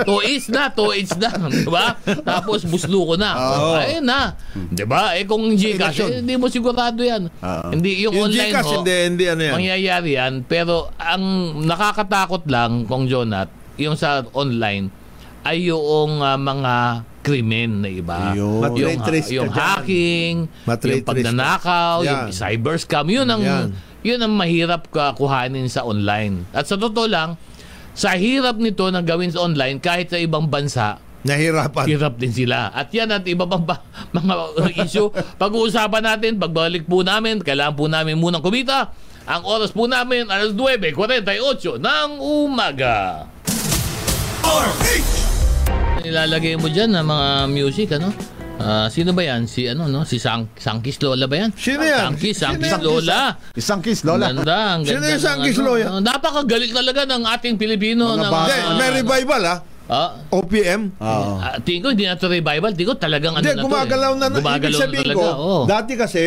To is na, to is na. Di ba? Tapos buslo ko na. Oo. Ayun na. Di ba? Eh kung Gcash, eh, hindi mo sigurado yan. Oo. Hindi, yung, Yung online Gcash, ho, hindi, hindi ano yan. mangyayari yan. Pero ang nakakatakot lang, kung Jonat, yung sa online, ay yung ah, mga krimen na iba. Yun. Yung, ka yung hacking, yung pagnanakaw, ka. yung cyber scam, yun ang Yan. yun ang mahirap ka kuhanin sa online. At sa totoo lang, sa hirap nito na gawin sa online, kahit sa ibang bansa, Nahirapan. hirap din sila. At yan at iba pang ba- mga issue. Pag-uusapan natin, pagbalik po namin, kailangan po namin munang kumita. Ang oras po namin, alas 9.48 ng umaga. Nilalagay mo dyan ng mga music, ano? Ah, sino ba yan? Si ano no? Si Sang Sangkis Lola ba yan? Sino yan? Sangkis, Sino Sangkis yan? Lola. Isang kiss, Lola. Ang Ganda, ang Sino ganda. yung ng Sangkis ano. Lola? Ah, Napakagaling talaga ng ating Pilipino. Mga ng, bata. Hindi, may revival ah. Ah, OPM. Oo. ah, tingin ko, hindi na ito revival. Tingin ko talagang ano Hindi, na to. gumagalaw eh. na. Ibig Gumagalaw na sabihin talaga. ko, oo. dati kasi,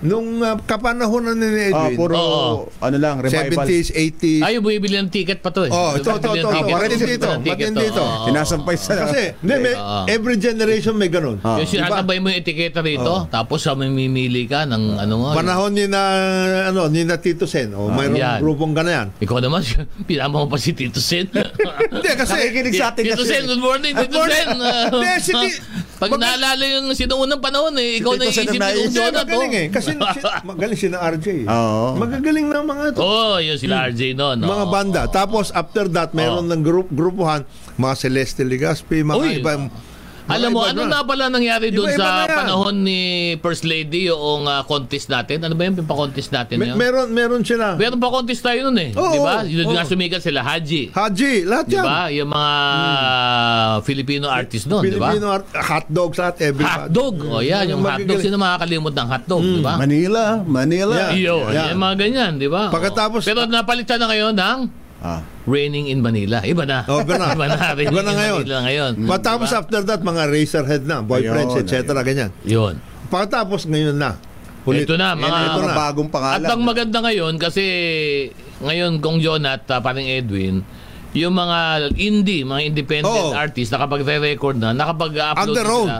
nung uh, kapanahonan ni Ah, Edwin, puro, Oo. ano lang, revival. 70s, 80s, Ay, bumibili ng ticket pa to eh. Oh, ito, ito, Bumibili ng ito. ticket. Matindi Bumibili ito, ng ticket matindi to. ito. Oo. Sinasampay sa... kasi, hindi, may, Oo. every generation may ganun. Ah. Yung sinasabay mo yung etiketa rito, tapos sa mamimili ka ng ano nga. Panahon ni na, ano, ni na Tito Sen, o mayroong yan. grupong gana yan. Ikaw naman, pinama mo pa si Tito Sen. Hindi, kasi, Nakikinig sa atin Tito. Sen, good morning, Tito morning. Sen. Ah, Hindi, si Ti- Pag Mag- naalala yung sinuunang panahon eh, ikaw na iisip ang yung. Jonah to. magaling eh. Kasi si, magaling si na RJ. eh. Oo. Magagaling na mga to. Oh, yun sila RJ noon. mga oo. banda. Tapos after that, mayroon Oo. ng group grupuhan, mga Celeste Legaspi, mga Uy, iba. Alam mo, ano na pala nangyari doon sa panahon ni First Lady yung ah, contest natin? Ano ba yung pa-contest natin May, yun? meron, meron sila. Meron pa contest tayo noon eh. Oo, di ba? Yung oo. nga sumikat sila, Haji. Haji, lahat Di yan. ba? Yung mga Filipino artist noon, di ba? Filipino art, hotdogs lahat, everybody. Hotdog. O yan, yung Yung hotdog. magagaling. Sino makakalimot ng hotdog, di ba? Manila, Manila. Yeah. Iyo, Yan. yung mga ganyan, di ba? Pagkatapos- Pero napalitan na ngayon ng Ah. Raining in Manila. Iba na. Oh, iba na. iba na. Raining Iba na in ngayon. Manila ngayon. Patapos after that, mga racerhead na, boyfriends, etc. Ganyan. Yun. Pagkatapos ngayon na. Ulit. Ito na, mga... ito mga na. bagong pangalan. At ang maganda ngayon kasi ngayon kung John at uh, parang Edwin, yung mga indie, mga independent Oo. artists nakapag-record na, nakapag-upload On their na own. sila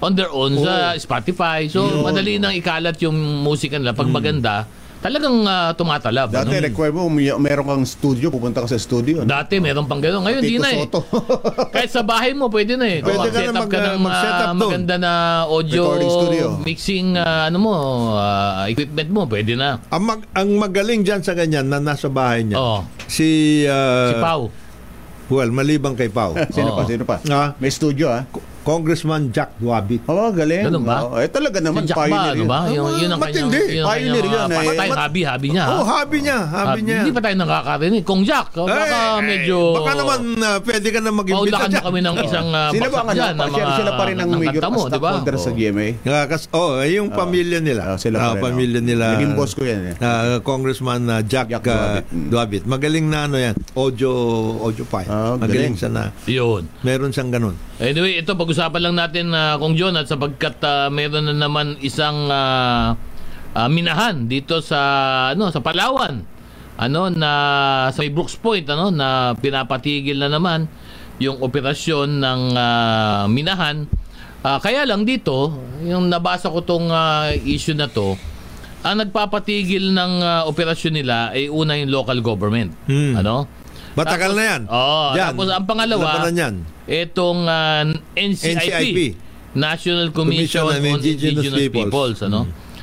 on their own sa Spotify. So madali nang ikalat yung musika nila pag maganda. Talagang uh, tumatalab. Dati, ano? require mo, may- meron kang studio, pupunta ka sa studio. ano? Dati meron pang gano'n. Ngayon, di Tito na eh. Soto. Kahit sa bahay mo, pwede na eh. Pwede ka na mag- ka ng mag-set up ah, doon. maganda na audio Recording studio. mixing ah, ano mo, ah, equipment mo, pwede na. Ang, mag- ang magaling dyan sa ganyan na nasa bahay niya, Oo. si... uh, Si Pau. Well, malibang kay Pau. sino pa, Oo. sino pa? Ah. May studio, ah. Congressman Jack Duabit. Oo, galing. Ganun ba? Oo, eh, talaga naman, Si Jack ba, pioneer ano yun. ba? Yung, yun ang kanyang, matindi. yun ang Pioneer kanyang, yun, ah, eh. part-time hobby, hobby niya. Oh, hobby niya. Hobby niya. Hindi pa tayo nakakarinig. Kung Jack, oh, baka Eh, medyo... Baka naman uh, pwede ka na mag-imbita Paulakan mo kami ng isang uh, Sila ba ang ano, dyan, sila, mga- sila pa rin ang ng major mo, di ba? stockholder sa. GMA? Kas- oh, eh, yung pamilya nila. Ah, sila pa Ah, rin, pamilya oh. nila. Naging boss ko yan, eh. Ah, Congressman ah, Jack, Jack Duabit. Mm. Magaling na ano yan. Audio, audio file. Ah, Magaling galing. siya na. Yun. Meron siyang ganun. Anyway, ito pag-usapan lang natin uh, Kong John at sapagkat uh, meron na naman isang uh, uh, minahan dito sa ano sa Palawan. Ano na sa may Brooks Point ano na pinapatigil na naman yung operasyon ng uh, minahan. Uh, kaya lang dito, yung nabasa ko tong uh, issue na to, ang nagpapatigil ng uh, operasyon nila ay una yung local government. Hmm. Ano? Matagal Tapos- na yan. Oo. Yan. Tapos ang pangalawa, Labanan yan. itong uh, NCIP, NCIP. National Commission, Commission on Indigenous Indigenous, Peoples. Peoples. ano?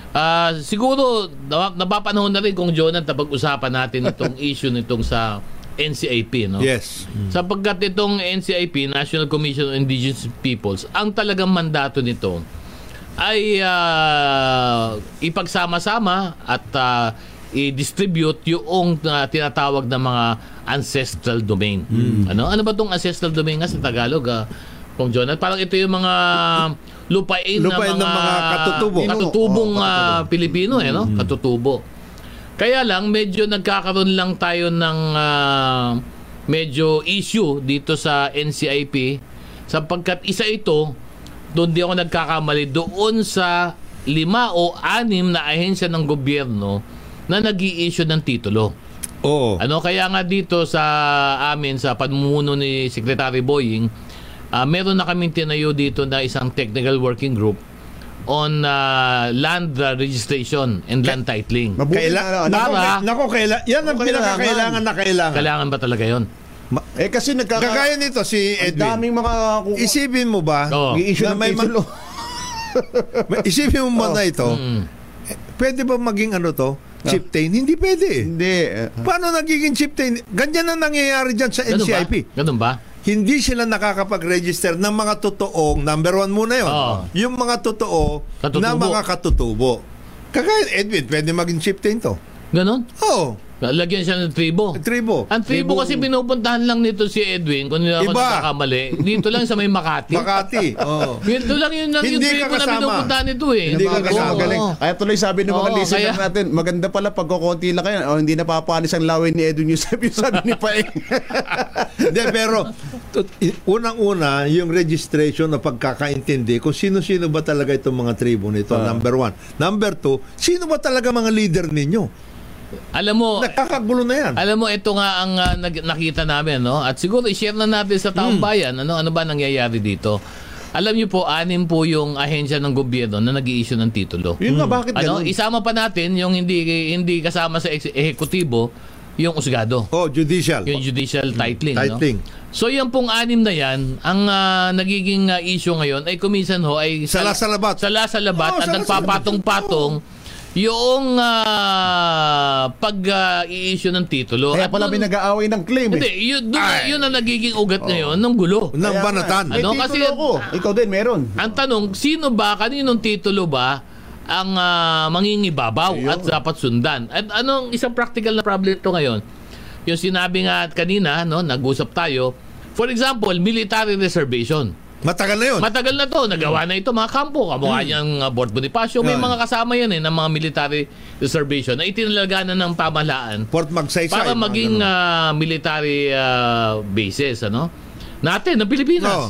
Ah, siguro na- napapanahon na rin kung Jonathan na pag-usapan natin itong issue nitong sa NCIP no. Yes. Sapagkat itong NCIP, National Commission on Indigenous Peoples, ang talagang mandato nito ay ah, ipagsama-sama at ah, i-distribute yung ah, tinatawag na mga ancestral domain. Ano? Ano ba tong ancestral domain nga sa Tagalog? ah, Kung Jonathan, parang ito yung mga lupain, Lupain na ng mga, mga katutubo. katutubong ah, Pilipino eh, no? Katutubo. Kaya lang medyo nagkakaroon lang tayo ng ah, medyo issue dito sa NCIP sapagkat isa ito doon di ako nagkakamali doon sa lima o anim na ahensya ng gobyerno na nag issue ng titulo. Oo. Ano kaya nga dito sa amin sa pamumuno ni Secretary Boying, ah, meron na kaming tinayo dito na isang technical working group on ah, land registration and land titling. Mabuti Kaila- na, nako, Para- nako, kaila, yan ang Kailangan. pinakakailangan na kailangan. Kailangan ba talaga 'yon? eh kasi nagkaka... Kagaya nito si Ang Edwin. daming mga... Isipin mo ba? Oo. i-issue Na ng may ma- titulo. Isipin mo muna ito. Mm. eh, Pwede ba maging ano to? Chieftain? Hindi pwede. eh. Hindi. eh, Paano nagiging chieftain? Ganyan ang nangyayari dyan sa Ganun ba? NCIP. Ganun ba? Hindi sila nakakapag-register ng mga totoong, number one muna yon. Oo. Yung mga totoo Katutubo. na mga katutubo. Kagaya Edwin, pwede maging chieftain to. Ganun? Oo. Lagyan siya ng tribo. Tribo. Ang tribo kasi pinupuntahan lang nito si Edwin, kung hindi ako Iba. nagkakamali, dito lang sa may Makati. Makati. Yun, doon lang yun lang yung Hindi ka tribo na pinupuntahan nito eh. Hindi ka kasama. Galing. Kaya tuloy sabi ng mga Oo, listener kaya- natin, maganda pala pag kukunti lang kayo. O, hindi napapanis ang laway ni Edwin Yusef yung sabi ni Paeng. Hindi, pero unang-una, yung registration na pagkakaintindi kung sino-sino ba talaga itong mga tribo nito, Ah. number one. Number two, sino ba talaga mga leader ninyo? Alam mo, Nakakagulo na yan. alam mo ito nga ang nag- nakita namin no at siguro i-share na natin sa taong Hmm. bayan ano ano ba nangyayari dito. Alam niyo po anim po yung ahensya ng gobyerno na nag-i-issue ng titulo. Yun nga, bakit Ano, ganun? isama pa natin yung hindi hindi kasama sa ehekutibo yung usgado. Oh, judicial. Yung judicial titling. no? Titling. So yung pong anim na yan, ang ah, nagiging ah, issue ngayon ay kuminsan ho ay Sala sa labat. Sala sa labat Oo, at nagpapatong-patong yung ah, pag-i-issue ng titulo. Kaya pala may nag-aaway ng claim Hindi, eh. yun, dun, yun ang nagiging ugat ngayon ng gulo. Ng banatan. May Ano, titulo kasi- ako. Ikaw din, meron. Ang tanong, sino ba, kaninong titulo ba ang ah, mangingibabaw Ayun. at dapat sundan? At anong isang practical na problem ito ngayon? Yung sinabi nga kanina, no, nag-usap tayo, for example, military reservation. Matagal na yun. Matagal na to, nagawa na ito mga kampo. Kamukha niyang uh, Fort Bonifacio. May Hmm. Yeah. mga kasama yan eh, ng mga military reservation na itinalaga na ng pamahalaan Fort Magsaysay. para maging uh, military uh, bases ano natin ng Pilipinas. Oo.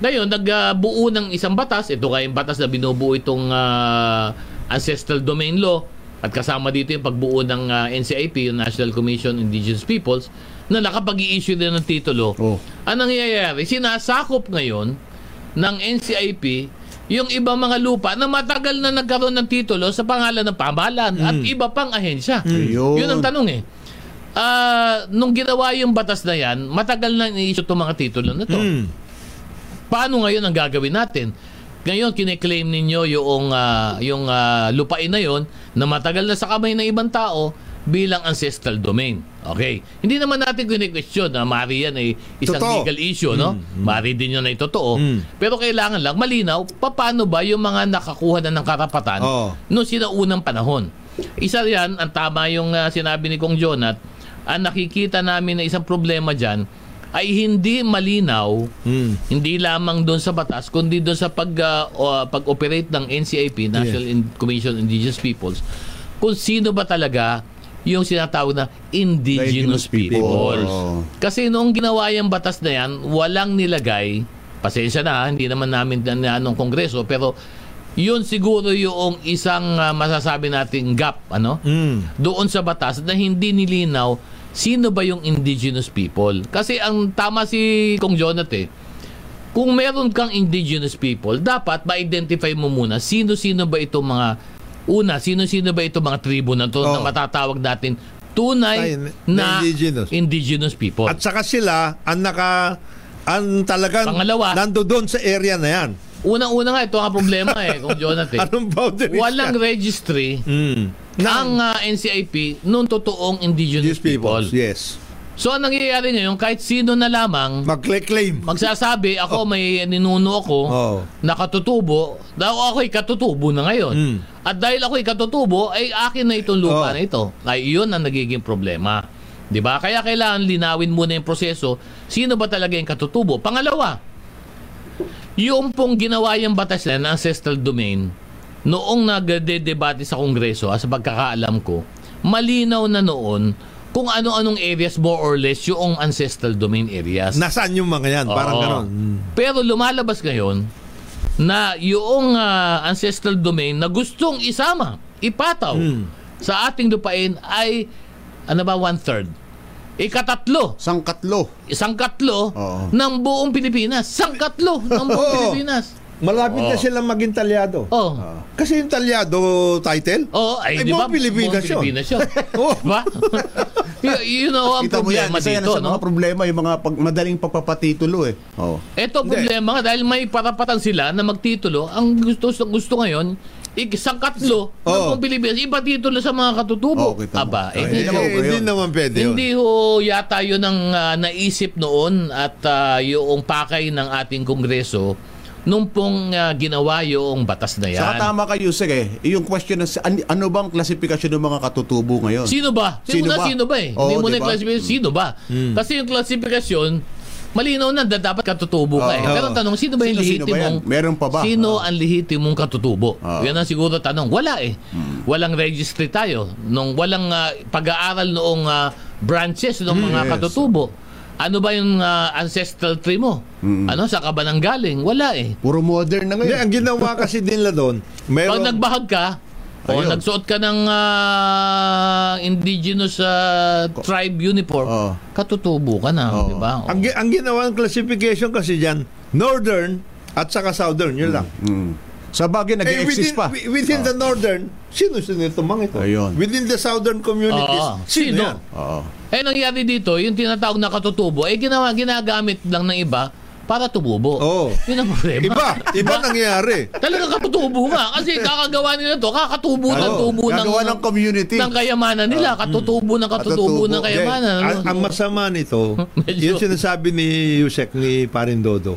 Ngayon, nagbuo ng isang batas. Ito nga yung batas na binubuo itong uh, Ancestral Domain Law at kasama dito yung pagbuo ng uh, NCIP, yung National Commission on Indigenous Peoples, na nakapag-i-issue din ng titulo. Oh. Ang nangyayari, sinasakop ngayon ng NCIP yung ibang mga lupa na matagal na nagkaroon ng titulo sa pangalan ng pamahalaan at iba pang ahensya. Ayun. Yun ang tanong eh. Ah, nung ginawa yung batas na yan, matagal na i-issue itong mga titulo na to. Hmm. Paano ngayon ang gagawin natin? Ngayon, kine-claim ninyo yung, ah, yung ah, lupain na yon na matagal na sa kamay ng ibang tao bilang ancestral domain. Okay. Hindi naman natin kine-question na mari yan ay isang Totoo. legal issue, no? Mari din yun ay totoo. Mm. Pero kailangan lang malinaw, paano ba yung mga nakakuha na ng karapatan Oo. noong sinaunang panahon. Isa yan, ang tama yung ah, sinabi ni Kong Jonat, ang nakikita namin na isang problema dyan ay hindi malinaw Hmm. hindi lamang doon sa batas kundi doon sa pag ah, o- pag-operate ng NCIP National In- Commission on Indigenous Peoples kung sino ba talaga yung sinatawag na indigenous Indigenous people. peoples. Oo. Kasi noong ginawa yung batas na yan, walang nilagay pasensya na, hindi naman namin na anong kongreso, pero yun siguro yung isang ah, masasabi nating gap, ano? Mm. Doon sa batas na hindi nilinaw sino ba yung indigenous people. Kasi ang tama si Kong Jonathan, eh, kung meron kang indigenous people, dapat ma-identify mo muna sino-sino ba itong mga una, sino-sino ba itong mga tribo na to Oh. na matatawag natin tunay Ay, na na indigenous. indigenous people. At saka sila, ang naka, ang talagang Pangalawa. nando doon sa area na yan. Unang-una nga, ito ang problema eh, Kong Jonathan. Anong boundaries Walang yan? registry Mm. ang ah, NCIP nung totoong indigenous people, people. yes. So, ang nangyayari ngayon, kahit sino na lamang Mag-claim. magsasabi, ako may ninuno ako, Oh. nakatutubo, daw ako'y katutubo na ngayon. Mm. At dahil ako'y katutubo, ay akin na itong lupa Oh. na ito. Ay, iyon ang nagiging problema. 'Di ba? Kaya kailangan linawin muna yung proseso, sino ba talaga yung katutubo? Pangalawa, yung pong ginawa yung batas na ng ancestral domain, noong nagde-debate sa Kongreso, ah, sa pagkakaalam ko, malinaw na noon kung ano-anong areas more or less yung ancestral domain areas. Nasaan yung mga yan? Parang Oo. ganon. Mm. Pero lumalabas ngayon na yung ah, ancestral domain na gustong isama, ipataw Hmm. sa ating lupain ay ano ba one-third? Ikatatlo. Sangkatlo. Isang katlo Oo. ng buong Pilipinas. Sangkatlo ng buong Oo. Pilipinas. Malapit na silang maging talyado. Oh. Kasi yung talyado title, Oh, ay, Ay, di ba? buong Pilipinas yun. Pilipinas yun. Oh. Diba? y- yun know, ang Kita problema yan dito, no? mga problema, yung mga pag, madaling pagpapatitulo eh. Oh. Ito problema nga dahil may parapatan sila na magtitulo. Ang gusto gusto ngayon, isang katlo ng Oo. buong Pilipinas, iba titulo sa mga katutubo. Mo. Aba, eh, hindi, eh, naman hindi naman pwede yun. hindi ho yata yun ang ah, naisip noon at ah, yung pakay ng ating kongreso nung pong ah, ginawa yung batas na yan. Saka tama kayo, Yusek eh. Yung question na, an- ano bang klasifikasyon ng mga katutubo ngayon? Sino ba? Sino Sino, ba? sino ba eh? Oo, Hindi mo na diba? classification. Sino ba? Kasi yung classification, malinaw na da- dapat katutubo ka eh. Oo. Pero tanong, sino ba yung ba lehitimong... yan? Meron pa ba? Sino Oo. ang lehitimong katutubo? Oo. Yan ang siguro tanong. Wala eh. Walang registry tayo. Nung walang ah, pag-aaral noong ah, branches ng mga yes. katutubo. Ano ba yung ah, ancestral tree mo? Ano? Sa ka ba nang galing? Wala eh. Puro modern na Hindi, ngayon. ang ginawa kasi din nila doon, Pag meron, nagbahag ka, o Ayun. nagsuot ka ng ah, indigenous ah, tribe uniform, Oo. katutubo ka na, Oo. di ba? ang, gi- ang ginawa ng classification kasi dyan, northern at saka southern, yun lang. Mm. Sa bagay, Eh, nag-exist within, pa. wi- within the northern, sino sino itong mga ito? Ayun. Within the southern communities, Oo. sino, Sino? yan? Oo. Eh, nangyari dito, yung tinatawag na katutubo, eh, ginawa, ginagamit lang ng iba para tumubo. Oo. Yun ang problema. Iba, iba nangyayari. Talaga katutubo nga. Kasi kakagawa nila to, kakatubo ng Oo. tubo ng, ng community. ng kayamanan nila. Katutubo ng katutubo Katutubo. ng kayamanan. ang, Ano? ang masama nito, yung sinasabi ni Yusek, ni Parindodo,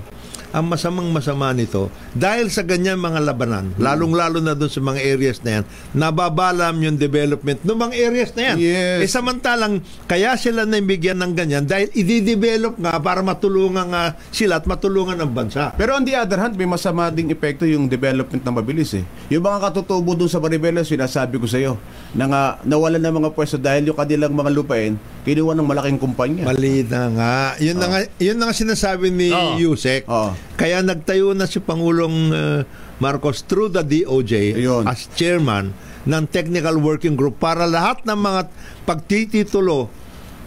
ang masamang masama nito, dahil sa ganyan mga labanan, lalong-lalo na doon sa mga areas na yan, nababalam yung development ng mga areas na yan. Yes. Eh samantalang, kaya sila nabigyan ng ganyan dahil i-develop nga para matulungan nga sila at matulungan ang bansa. Pero on the other hand, may masama ding epekto yung development na mabilis eh. Yung mga katutubo dun sa Maribeles, sinasabi ko sa iyo, na nga, nawalan ng mga pwesto dahil yung kanilang mga lupain, kinuha ng malaking kumpanya. Mali na nga. Yun, na nga, yun na nga sinasabi ni Oo. Yusek. Oo. Kaya nagtayo na si Pangulong uh, Marcos through the DOJ Ayun. as chairman ng technical working group para lahat ng mga pagtititulo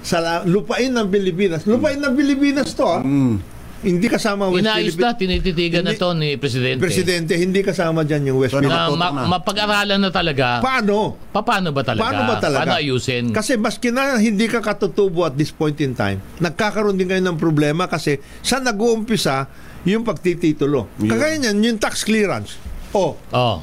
sa lupain ng Pilipinas. Lupain ng Pilipinas to ah. Mm. Hindi kasama West Inayos na, Philippines. tinititigan na Hindi- to ni Presidente. Presidente, hindi kasama dyan yung West So, Philippines. na ma- na. mapag-aralan na talaga. Paano? Pa- paano ba talaga? Paano ba talaga? Paano ayusin? Kasi maski na hindi ka katutubo at this point in time, nagkakaroon din kayo ng problema kasi sa nag-uumpisa yung pagtititulo. Yun. Kagaya niyan, yung tax clearance. Oh, oh.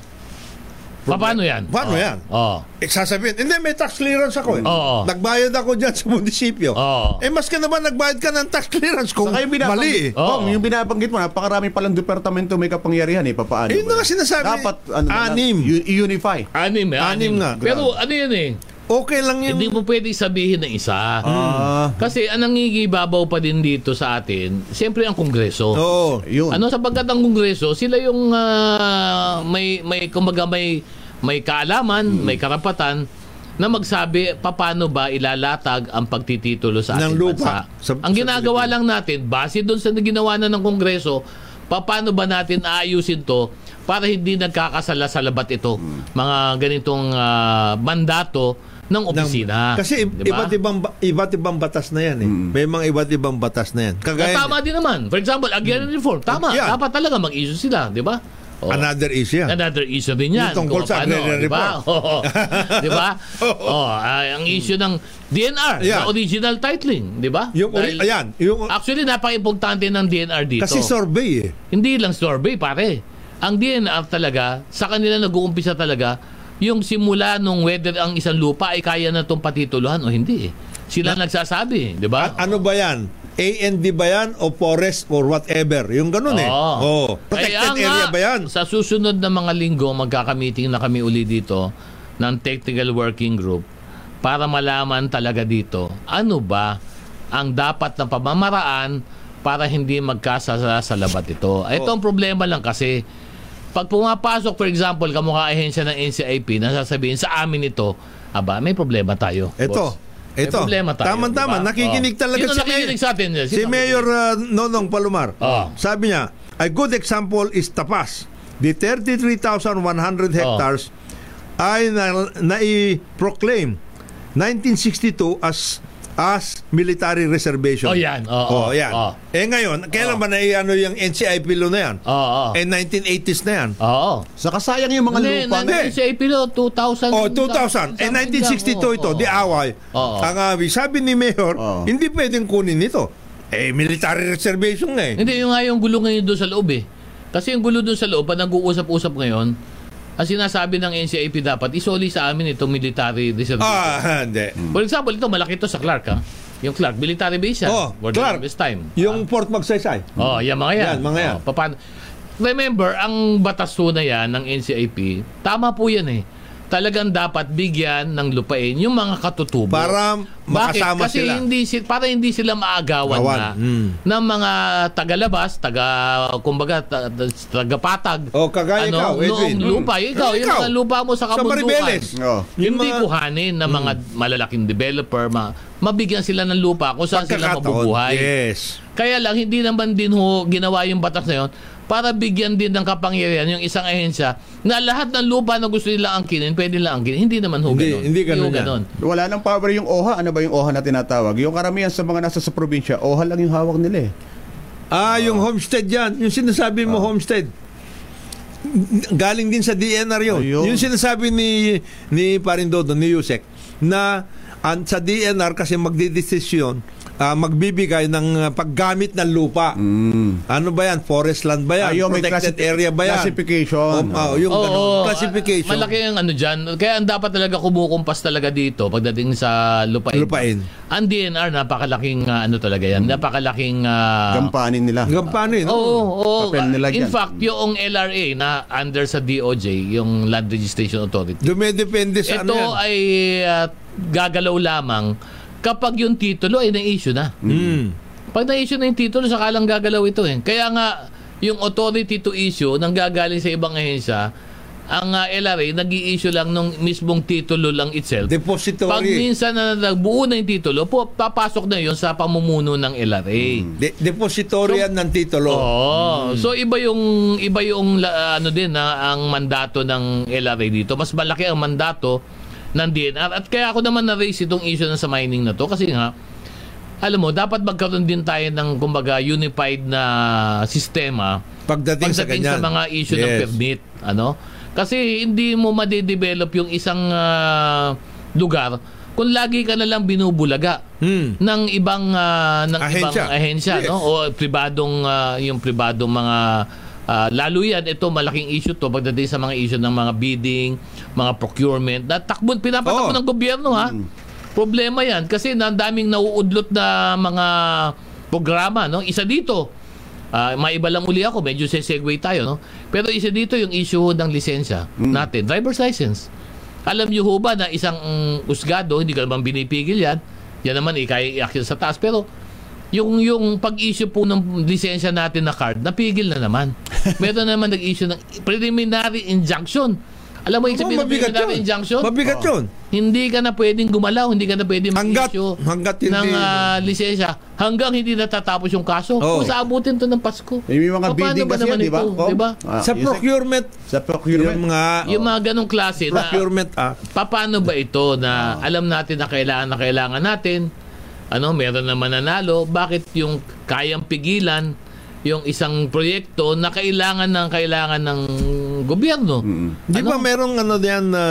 Pa- paano yan? Paano oh. yan? Oh. eh, sasabihin, hindi, may tax clearance ako eh. Oo. Nagbayad ako dyan sa munisipyo. Oo. Eh, maski naman nagbayad ka ng tax clearance kung Saka yung mali eh. Oh, yung binabanggit mo, napakarami palang departamento may kapangyarihan eh. Papaano? Eh, yun ba na nga sinasabi. Dapat, ano, na Anim. u- i-unify. Anim, eh, Anim nga. Pero ano yun eh, Okay lang yung... hindi mo pwede sabihin ng isa. Ah, Kasi ang nangigibabaw pa din dito sa atin, siyempre ang Kongreso. Oo. yun. Ano sapagkat ang Kongreso, sila yung ah, may may kumbaga may may kaalaman, Hmm. may karapatan na magsabi paano ba ilalatag ang pagtititulo sa Ng ating lupa bansa. sa- ang sa ginagawa lang natin, base doon sa ginawa na ng Kongreso, paano ba natin aayusin to para hindi nagkakasala sa labat ito mga ganitong ah, mandato ng opisina. Ng- kasi Di ba? iba't ibang ba- iba't ibang batas na yan eh. May mga iba't ibang batas na yan. Kagaya tama din naman. For example, agrarian reform. Tama. Yan. Dapat talaga mag-issue sila. Di ba? Oh. another issue yan. Another issue din yan. Yung tungkol sa paano, agrarian di ba? reform. Di ba? Oh, ah, ang issue ng DNR, Yeah. na original titling, di ba? Yung ori- Dahil- ayan, yung Actually, napaka-importante ng DNR dito. kasi survey eh. Hindi lang survey, pare. Ang DNR talaga, sa kanila nag-uumpisa talaga, yung simula nung whether ang isang lupa ay kaya na itong patituluhan o hindi. eh. Sila nagsasabi, di ba? A- ano ba yan? A&D ba yan o forest or whatever? Yung ganun eh. Oo. Oh. Kaya Protected area nga, ba yan? Sa susunod na mga linggo, magkakamiting na kami uli dito ng Technical Working Group para malaman talaga dito ano ba ang dapat na pamamaraan para hindi magkasala sa labat ito. Ito ang problema lang kasi pag pumapasok, for example, kamukha ahensya ng NCIP, nasasabihin sa amin ito, aba, may problema tayo. Ito. boss. May Ito. problema tayo. Tama-tama. diba? Nakikinig Oh. talaga Sino si nakikinig Mayor- sa atin? Si Sino Mayor uh, Nonong Palomar, Oh. sabi niya, a good example is Tapas. The 33,100 hectares ay na, na-proclaim 1962 as as military reservation. Oh, yan. Oo, oh, yan. oo. Eh ngayon, kailan ba na-ano yung NCIP law na yan? Oo. Eh 1980s na yan. Oo. Saka sayang yung mga Hindi, lupa na nandun sa Ipilo, 2000. Oh, 2000. Eh, 1962 ito, di away. Oo. Ang uh, sabi ni Mayor, Oo. hindi pwedeng kunin ito. Eh, military reservation nga eh. Hindi, yung nga yung gulo ngayon doon sa loob eh. Kasi yung gulo doon sa loob, pag nag-uusap-usap ngayon, ang sinasabi ng NCIP dapat, isoli sa amin itong military reservation. Ah, hindi. For example, ito, malaki ito sa Clark ha. Yung Clark, military base yan. Oh, for the Clark. longest time. Yung Port Magsaysay. Oh, yan mga yan. Yan, mga yan. Oh, papan- Remember, ang batas na yan ng NCIP, tama po yan eh. Talagang dapat bigyan ng lupain yung mga katutubo. Para Bakit? makasama Kasi sila. hindi si para hindi sila maagawan Gawan. na Mm. ng mga tagalabas, taga kumbaga ta, tagapatag. Oh, kagaya ikaw, Edwin. noong lupa, Mm. ikaw, yung ikaw. mga lupa mo sa Sa kabundukan. Maribeles. Oh. Hindi mga- kuhanin ng mga malalaking developer, ma, mabigyan sila ng lupa kung saan sila mabubuhay. Yes. Kaya lang, hindi naman din ho ginawa yung batas na yun para bigyan din ng kapangyarihan yung isang ahensya na lahat ng lupa na gusto nila angkinin, pwede nila angkinin. Hindi naman ho Hindi- ganun. hindi ganun ganun. Wala nang power yung OHA. Ano ba yung OHA na tinatawag? Yung karamihan sa mga nasa sa probinsya, OHA lang yung hawak nila eh. Ah, yung homestead yan. Yung sinasabi mo homestead. Galing din sa DNR yun. Ayun. Yung sinasabi ni ni Parindodo, ni Yusek, na an, sa DNR kasi magdidesisyon, ah, magbibigay ng ah, paggamit ng lupa. Ano ba yan? Forest land ba yan? May Protected classi- area ba yan? classification. Oh, oh, yung Oo, ganun. ah, classification. malaki ang ano dyan. Kaya ang dapat talaga kumukumpas talaga dito pagdating sa lupain. Lupain. Ang DNR, napakalaking ah, ano talaga yan. Napakalaking... ah, Gampanin nila. Yun? Oo, oo. Papel nila In fact, yung LRA na under sa DOJ, yung Land Registration Authority, Dumedepende sa ano ito yan. ay ah, gagalaw lamang kapag yung titulo ay na-issue na. Mm. Pag na-issue na yung titulo, saka lang gagalaw ito eh. Kaya nga, yung authority to issue nang gagaling sa ibang ahensya, ang ah, LRA nag issue lang nung mismong titulo lang itself. Depository. Pag minsan na nagbuo na yung titulo, po, papasok na yun sa pamumuno ng LRA. De- depository yan ng titulo. Oo. So iba yung iba yung la- ano din na ang mandato ng LRA dito. Mas malaki ang mandato ng DNR at kaya ako naman na-raise itong issue na sa mining na to kasi nga alam mo, dapat magkaroon din tayo ng kumbaga unified na sistema Pagdating, sa pagdating ganyan. sa mga issue ng Yes. permit, ano? Kasi hindi mo madedevelop yung isang ah, lugar kung lagi ka na lang binubulaga Hmm. ng ibang ah, ng Ahensya. ibang ahensya Yes. no o pribadong ah, yung pribadong mga ah, lalo yan ito malaking issue to pagdating sa mga issue ng mga bidding, mga procurement na takbo pinapatakbo Oo. ng gobyerno ha. Problema yan kasi ang daming nauudlot na mga programa no. Isa dito Ah, maiba lang uli ako, medyo sesegue tayo, no? Pero isa dito yung issue ng lisensya natin, driver's license. Alam niyo ho ba na isang mm, usgado, hindi ka naman binipigil yan, yan naman ikaya iakyat sa taas, pero yung yung pag-issue po ng lisensya natin na card, napigil na naman. Meron naman nag-issue ng preliminary injunction Alam mo, yung sabihin ng mabigat preliminary yun. injunction? Mabigat yun. Hindi ka na pwedeng gumalaw, hindi ka na pwedeng Hanggat- mag-issue hanggat hindi- ng ah, lisensya hanggang hindi natatapos yung kaso. Oo. Kung sa abutin to ng Pasko. Eh, May mga Paano bidding ba kasi naman yan, di ba? Oh. Di ba? Ah, sa procurement, Sa procurement. yung mga Yung mga ganong klase na procurement act. paano ba ito na alam natin na kailangan na kailangan natin ano meron na mananalo bakit yung kayang pigilan yung isang proyekto na kailangan ng kailangan ng gobyerno Di Ano? ba merong ano diyan na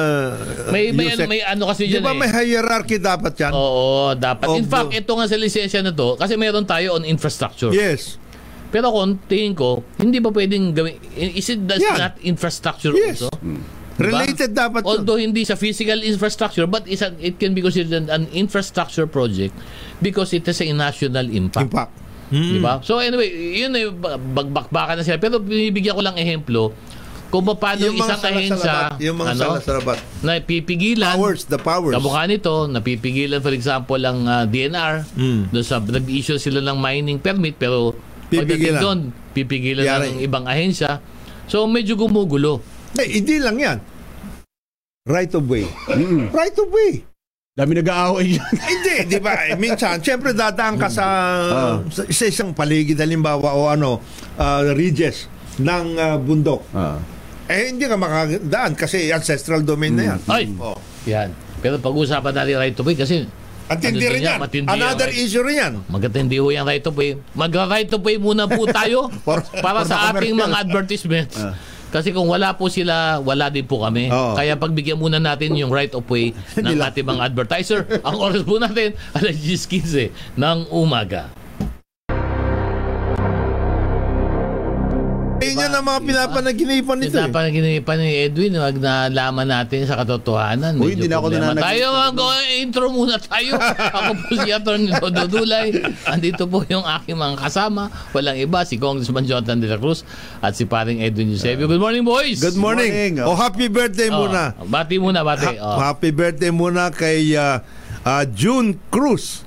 may may, may ano kasi Di dyan ba eh may hierarchy dapat yan? Oo, dapat. In Of fact, the- ito nga sa lisensya na to, kasi meron tayo on infrastructure. Yes. Pero kung tingin ko, hindi ba pwedeng gawin, is it does Yan. not infrastructure Yes. also? Diba? Related dapat yun. Although hindi sa physical infrastructure, but is a- it can be considered an infrastructure project because it has a national impact. Impact. Di ba? So anyway, yun eh, bagbakbakan na sila. Pero binibigyan ko lang ehemplo kung paano Yung isang ahensya yung mga ano, salasalabat. na pipigilan Powers, the powers. Kamukha nito, napipigilan for example ang ah, DNR, Mm. doon sa nag-issue sila ng mining permit pero Pipigilan. doon, pipigilan Yari. ng ibang ahensya. So medyo gumugulo. Eh, hindi lang yan. Right of way. Right of way. Dami nag-aaway yan. Hindi, di ba? Eh, minsan, siyempre dadaan ka sa, sa isa isang paligid, halimbawa, o ano, uh, ridges ng ah, bundok. Ah. Eh, hindi ka makadaan kasi ancestral domain na yan. Ay! Oh. Yan. Pero pag-usapan natin right of way kasi At hindi ano rin yan. matindi Another yan, right? issue rin yan. Maganda ho yung right of way. Mag-right of way muna po tayo para for sa ating mga advertisements. Kasi kung wala po sila, wala din po kami. Oo. Kaya pagbigyan muna natin yung right of way ng ating mga advertiser. Ang oras po natin, alas 10.15 ng umaga. Ang mga pinapanaginipan nito. Ito Eh. pa ginipan ni Edwin, wag na laman natin sa katotohanan. Uy, hindi na ako nananag- Tayo, mag intro muna tayo. ako po si Atty. Dodo Dulay. Andito po yung aking mga kasama. Walang iba, si Congressman Jonathan De La Cruz at si paring Edwin Eusebio. Good morning, boys! Good morning. morning. Oh, happy birthday Oh, muna. Bati muna, bati. Ha- Oh. Happy birthday muna kay ah, ah, June Cruz.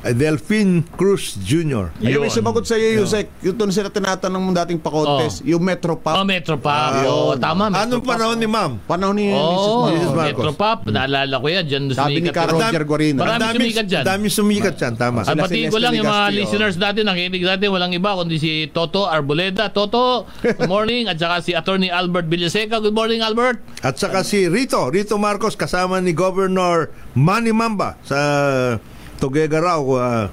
Ah, Delphine Cruz Jr. Ay, Ayun. may sumagot sa iyo, Yusek. Yung doon sila tinatanong mo dating pa-contest. Yung Metro Oh, Pop. Metro Pop. Oh, tama, Metro Anong panahon ni ma'am? Panahon ni Mrs. Oh, Marcos. Mrs. Marcos. Metro Pop. Naalala ko yan. Dyan Sabi ni yun. Roger Guarino. Marami daming- sumikat dyan. Daming sumikat dyan, tama. At batiin ko lang yung mga oh. listeners natin, nakikinig natin, walang iba kundi si Toto Arboleda. Toto, good morning. At saka si Attorney Albert Villaseca. Good morning, Albert. At saka si Rito, Rito Marcos kasama ni Governor Manny Mamba sa Tuguegarao. Uh,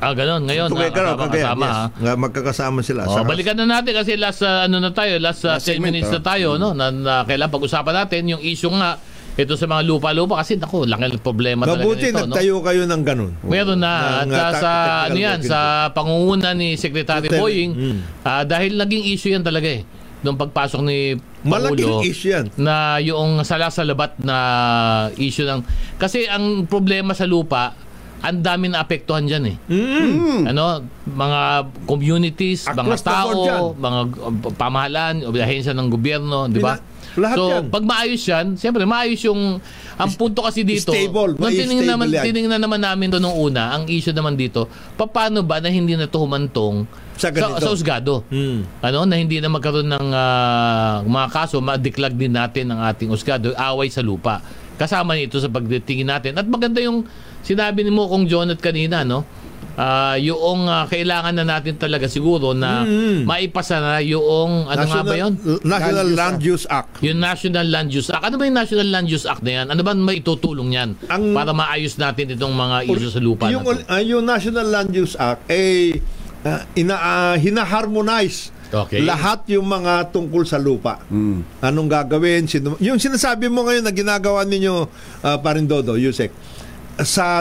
Ah, ganun. Ngayon, nakasama Cagayan. kasama. Yes. Nga, magkakasama sila. Oh, balikan na natin kasi last uh, ano na tayo, last, uh, Last 10 segment, minutes oh. na tayo, no? Na, na kailangan pag-usapan natin yung issue nga ito sa mga lupa-lupa kasi nako, laki ng problema talaga Mabuti nito, no? nagtayo kayo ng ganun. Meron na at Ng, uh, uh, sa ano yan sa pangunguna ni Secretary. Boying Mm. ah, dahil naging issue yan talaga eh nung pagpasok ni Malaking issue yan. na yung salasalabat na issue ng kasi ang problema sa lupa ang dami na apektuhan diyan eh. Mm. Ano, mga communities, mga Across board tao, mga uh, pamahalaan, ahensya ng gobyerno, di ba? Lahat so, yan. pag maayos yan, siyempre maayos yung ang punto kasi dito, Stable, nung may tinignan naman, stable yan. tinignan naman namin to nung una, ang issue naman dito, paano ba na hindi na to humantong Sa sa, ganito. sa usgado? Mm. Ano, na hindi na magkaroon ng ah, mga kaso, ma-declag din natin ang ating usgado, away sa lupa. Kasama nito sa pagtingin natin. At maganda yung sinabi ni mo kong Jonat kanina, no? Ah, yung ah, kailangan na natin talaga siguro na Mm. maipasa na yung ano nga ba yun? National Land Land Use Act. Yung National Land Use Act. Ano ba yung National Land Use Act na yan? Ano ba may itutulong yan Ang- para maayos natin itong mga issue sa lupa yung, na to? ah, yung National Land Use Act ay ah, ina, ah, hinaharmonize Okay. lahat yung mga tungkol sa lupa. Mm. Anong gagawin? Sino, yung sinasabi mo ngayon na ginagawa ninyo, uh, Parindodo, Yusek, sa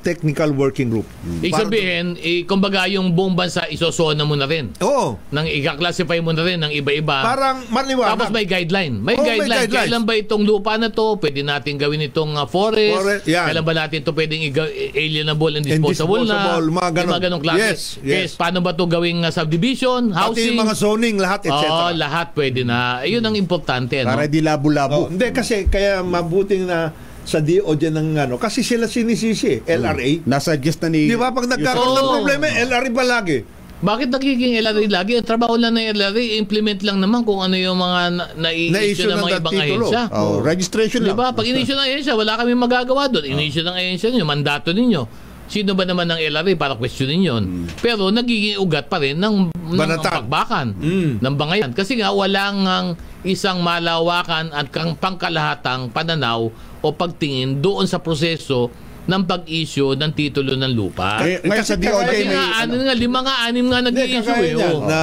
technical working group. Ibig Para- sabihin, eh, kumbaga yung buong bansa isosona mo na rin. Oo. Nang i-classify mo na rin ng iba-iba. Parang maliwanag. Tapos may guideline. May Oo, may guideline. guidelines. Kailan ba itong lupa na to? Pwede natin gawin itong uh, forest. Forest, yan. Kailan ba natin to pwedeng iga- alienable and disposable, na? Indisposable, mga ganon. Yung mga ganong klase. Yes, yes. Eh, paano ba to gawing uh, subdivision, Pati housing? yung mga zoning, lahat, etc. Oo, lahat pwede na. Ayun ang importante. No? Para di labo-labo. Oh, hindi, kasi kaya mabuting na sa DOJ ng ano, kasi sila sinisisi, LRA. Nasa gist na ni... Di ba? Pag nagkaroon ng problema, LRA ba lagi? Bakit nagiging LRA lagi? Ang trabaho lang ng LRA, implement lang naman kung ano yung mga na- Na-issue na-issue ng ng mga ibang titulo. ahensya. Oh, registration Di lang. ba? Pag in-issue ng ahensya, wala kami magagawa doon. In-issue ng ahensya ninyo, mandato ninyo. Sino ba naman ng LRA para questionin yon? Pero nagiging ugat pa rin ng, ng Banatan. pagbakan Mm. ng bangayan. Kasi nga wala ngang isang malawakan at kang pangkalahatang pananaw o pagtingin doon sa proseso ng pag-issue ng titulo ng lupa. Kaya, ngayon sa DOJ Kasi may... nga, ano nga, lima nga, anim nga nag-i-issue eh. oh. na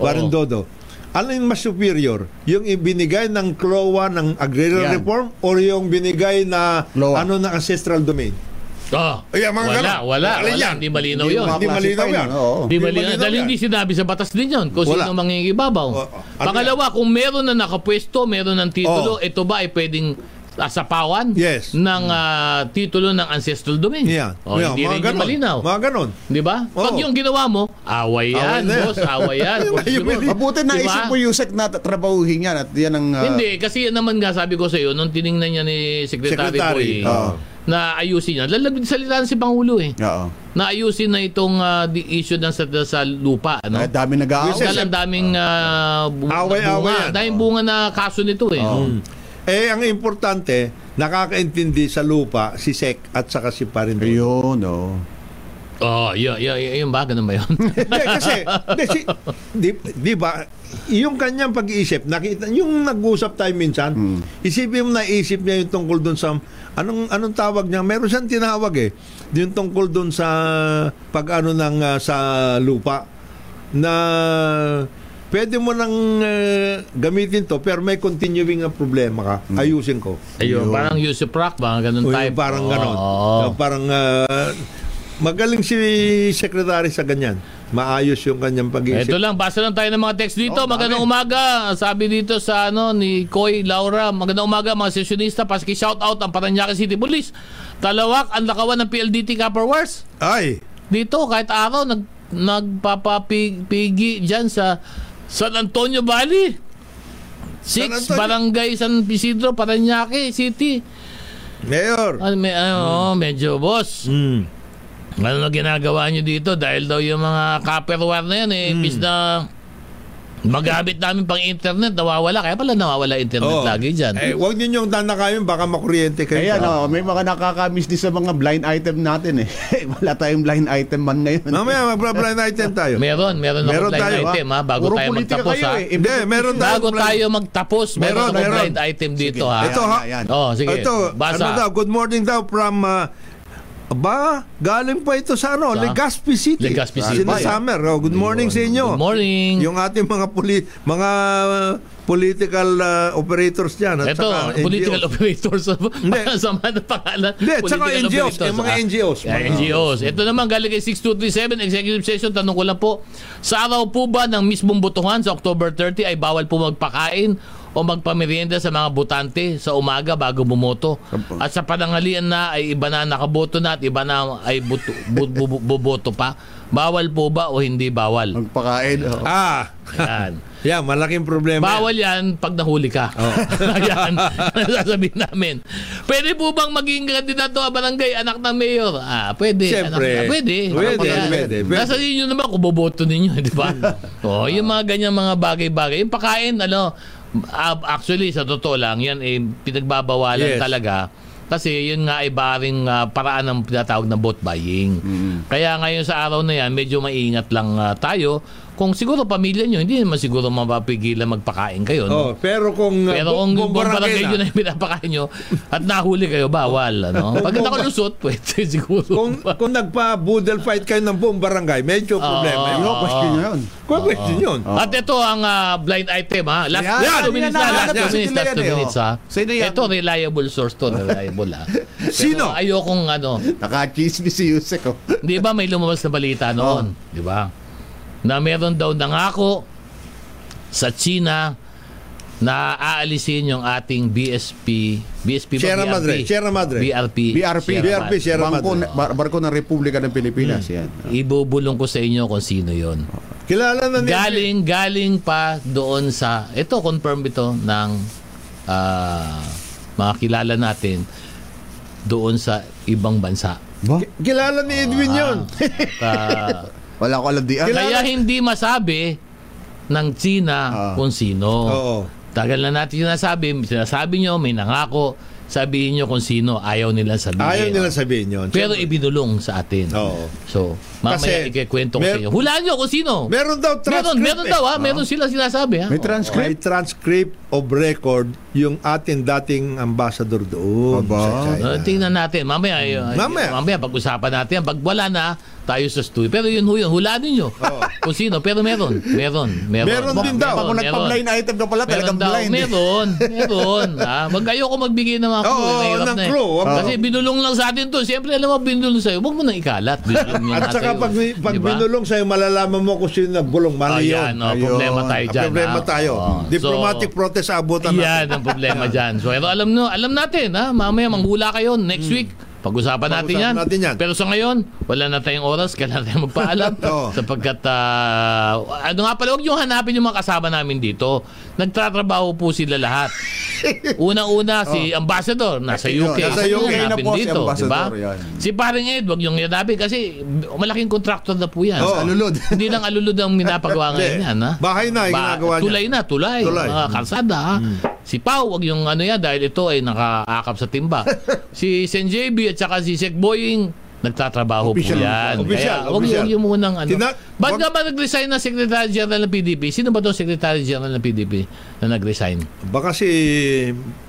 Warren. Dodo. Ano yung mas superior? Yung ibinigay ng CLOA ng agrarian Yan. reform or yung binigay na CLOA. ano ng ancestral domain? Ah, Ay, mga wala, wala, wala. yan? Hindi malinaw yun. Hindi malinaw yan. Hindi li- malinaw dahil hindi sinabi sa batas din yun kung Wala. sino mangingibabaw. O, o, ano Pangalawa, kung meron na nakapwesto, meron ng titulo, Oo. ito ba ay pwedeng asapawan Yes. ng ah, titulo ng ancestral domain? Yan. O, Yan, hindi mga rin ganon. yung malinaw. Mga ganon. Di ba? Pag Oo. yung ginawa mo, away yan, Away na yan. boss, away yan. Mabuti na Di ba? isip mo Yusek na trabahuhin yan at yan ang... ah, Hindi, kasi yan naman nga sabi ko sa iyo, nung tiningnan niya ni Secretary, Secretary, Boy, oo. na ayusin niya. Lalabid salita si Pangulo eh. Oo. Na ayusin na itong ah, di issue ng sa, sa lupa. Ano? Ay, dami nag-aaway. Yes, daming ah, bu- Away-away bunga. yan. Daming bunga na kaso nito eh. Mm. Eh, ang importante, nakakaintindi sa lupa si Sec at saka si Parin Dodo. Ayun, oh. Oh, yun, yun, yun, yun ba? Ganun ba yun? Hindi, kasi, di, si, di, di ba, yung kanyang pag-iisip, nakita, yung nag-usap tayo minsan, isipin mo na isip niya yung tungkol doon sa, anong, anong tawag niya? Meron siyang tinawag eh, yung tungkol doon sa pag-ano ng, ah, sa lupa, na pwede mo nang ah, gamitin to, pero may continuing na problema ka, ayusin ko. Ayun, parang Yusuf Rock ba? Ganun O type. yung parang Oo. ganon. Yung parang ah, magaling si secretary sa ganyan. Maayos yung kanyang pag-iisip. Ito lang, basa lang tayo ng mga text dito. Oh, magandang dami. umaga. Sabi dito sa ano ni Koy Laura, magandang umaga mga sesyonista. Paski shout out ang Paranaque City Police. Talawak ang lakawan ng PLDT Copper Wars. Ay, Dito kahit araw nag nagpapapigi diyan sa San Antonio Valley. San Six Antonio? Barangay San Isidro, Paranaque City. Mayor. Ano, may, ano, medyo boss. Mm. Ano na ginagawa nyo dito? Dahil daw yung mga copperware na yan, eh, imbis na magamit namin pang internet, nawawala. Kaya pala nawawala internet Oo. lagi dyan. Eh, huwag ninyo yung tanakayin, baka makuryente kayo. Ayan, oh, may mga nakakamiss din sa mga blind item natin eh. Wala tayong blind item man ngayon. Mamaya, mag-blind item tayo. Meron, meron, Meron blind tayo, item ha, bago Puro tayo politika magtapos kayo ha. eh. Hindi, meron tayo. Bago tayo magtapos, meron, Meron, meron. blind item dito Sige, ha. Ito, ha? Ayan, ayan. Oh, sige. Ito, Basa. ano daw, good morning daw from, uh, ba, galing pa ito sa ano, Sa? Legazpi City. Legazpi City. Sina Summer. Oh, good morning sa inyo. Good morning. Yung ating mga poli mga uh, political uh, operators dyan. At Ito, saka political NGOs. operators. Hindi. Sama na pangalan. Hindi, at saka NGOs, yung mga ah. NGOs. Yeah, NGOs. Ito naman galing kay 6237 Executive Session. Tanong ko lang po, sa araw po ba ng mismong botohan sa October 30 ay bawal po magpakain o magpamerienda sa mga botante sa umaga bago bumoto. At sa panangalian na ay iba na nakaboto na at iba na ay buto, bu, bu, bu- buboto pa. Bawal po ba o hindi bawal? Magpakain. oh. Ah, Yan. yeah, malaking problema. yan. Bawal yan pag nahuli ka. yan. Sasabihin namin. Pwede po bang maging kandidato a barangay anak ng mayor? Ah, pwede. Siyempre. Anak, pwede. Pwede, Yan. pwede, pwede. Nasa inyo naman kung boboto ninyo, di ba? oh, yung mga ganyan mga bagay-bagay. Yung pakain, ano, ah, actually, sa totoo lang, yan eh, pinagbabawalan Yes. talaga. Kasi yun nga ay baring ah, paraan ng tinatawag na vote buying. Kaya ngayon sa araw na yan, medyo maingat lang ah, tayo. Kung siguro pamilya nyo, hindi naman siguro mapapigilan magpakain kayo. Oh, No? pero kung uh, Pero kung buong buong barangay yun na, ay pinapakain nyo at nahuli kayo, bawal. Ano? Pag nakalusot, pwede siguro. kung, kung nagpa-boodle fight kayo ng buong barangay, medyo problema. Oo. yun. Yo, question nyo yun. Kung question yun. At ito ang ah, blind item ha. Last, Yan, last two minutes na. Last two minutes. Last two oh. minutes ha. Ito reliable source to. Reliable ha. Sino? Ayokong ano. Naka-chismis si Yusek. Oh. Di ba may lumabas na balita noon? Di ba? Na meron daw nangako sa China na aalisin yung ating BSP BSP ba? Sierra BRP? Madre, Sierra Madre. BRP BRP. BRP, Sierra Bangko, Madre. bar- barko ng Republika ng Pilipinas. Yan. Ibubulong ko sa inyo kung sino yon. Kilala na Galing, galing pa doon sa, ito, confirm ito ng ah, mga kilala natin doon sa ibang bansa. Ba? Kilala ni Edwin yun. Ah, Wala ko alam di. Ah, Kaya hindi masabi ng China Ah. kung sino. Oo. Tagal na natin sinasabi, sinasabi nyo, may nangako, sabihin nyo kung sino, ayaw nilang sabihin. Ayaw nila sabihin yun. Pero ibinulong sa atin. Oo. So, mamaya Kasi, ikikwento ko mer- sa inyo. Hulaan nyo kung sino. Meron daw Meron, transcript. meron eh. daw ha. Meron sila sinasabi ha. May May transcript. transcript of record yung ating dating ambassador doon. Aba. sa China. Uh, tingnan natin. Mamaya, uh, Mamaya. mamaya pag-usapan natin. Pag wala na, tayo sa studio. Pero yun ho yun. Hulaan nyo. Kung sino. Pero meron. Meron. Meron, Meron din daw. Pag nagpa-blind item ka pala, talagang daw. blind. eh. Meron. Meron. ha? Wag ayoko magbigay ng mga clue. Oo, Mahirap ng na eh. clue. Wag mo. Kasi binulong lang sa atin to. Siyempre, alam mo, binulong sa'yo. Huwag mo nang ikalat. Binulong lang At saka sa'yo. pag, pag Diba? binulong sa'yo, malalaman mo kung sino nagbulong. Mali Ayan, yun. oh, Ayun. problema tayo dyan. problema ha? tayo. Oo. Diplomatic So, protest abutan Yan natin. ang problema dyan. So, pero alam nyo, alam natin, ha? Mamaya manghula kayo next week. Pag-usapan natin. Pag-usapan yan. natin yan. Pero sa ngayon, wala na tayong oras. Kailangan tayong magpaalam. Oo. sapagkat, ah, ano nga pala, huwag nyo hanapin yung mga kasama namin dito. Nagtatrabaho po sila lahat. Una-una, si Ambassador, nasa UK. nasa Huwag nyo UK na hanapin po si dito, Ambassador, diba? yan. Si paring Ed, wag yung hanapin kasi malaking contractor na po yan. Oo. Alulod. Hindi lang alulod ang minapagawa ngayon yan. Ha? Bahay na, yung ginagawa niya. Tulay na, tulay. Tulay. Mga kalsada. ha? Si Pau, wag yung ano yan dahil ito ay nakaakap sa timba. si Sen JB at saka si Sek Boying, nagtatrabaho Official. po yan. Official, Kaya wag official. yung, yung munang ano. Tina- Ba't nga ba nag-resign na Secretary General ng PDP? Sino ba itong Secretary General ng PDP na nag-resign? Baka si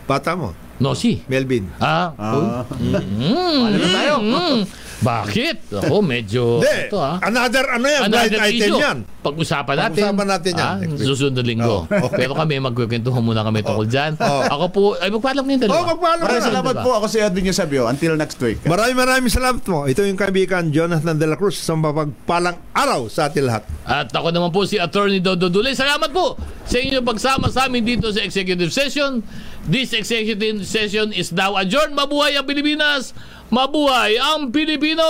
bata mo, No, si. Melvin. Ah, Ah. mm, Ano na tayo? mm, bakit? Ako, medyo... Hindi, ito, ah. another ano yan, blind Another item issue. yan. Pag-usapan natin. Pag-usapan natin yan. Ah, susunod na linggo. Oh, okay. Pero kami, magkukwentuhan muna kami tungkol dyan. Oh. Ako po, ay magpaalam ngayon dalawa. Oh, magpaalam Maraming na. salamat Diba? po. Ako si Edwin Eusebio. Until next week. Maraming maraming salamat mo. Ito yung kaibigan Jonathan De La Cruz sa mapagpalang araw sa atin lahat. At ako naman po si Attorney Dodo Dulay. Salamat po sa inyong pagsama sa amin dito sa executive session. This executive session is now adjourned. Mabuhay ang Pilipinas! Mabuhay ang Pilipino!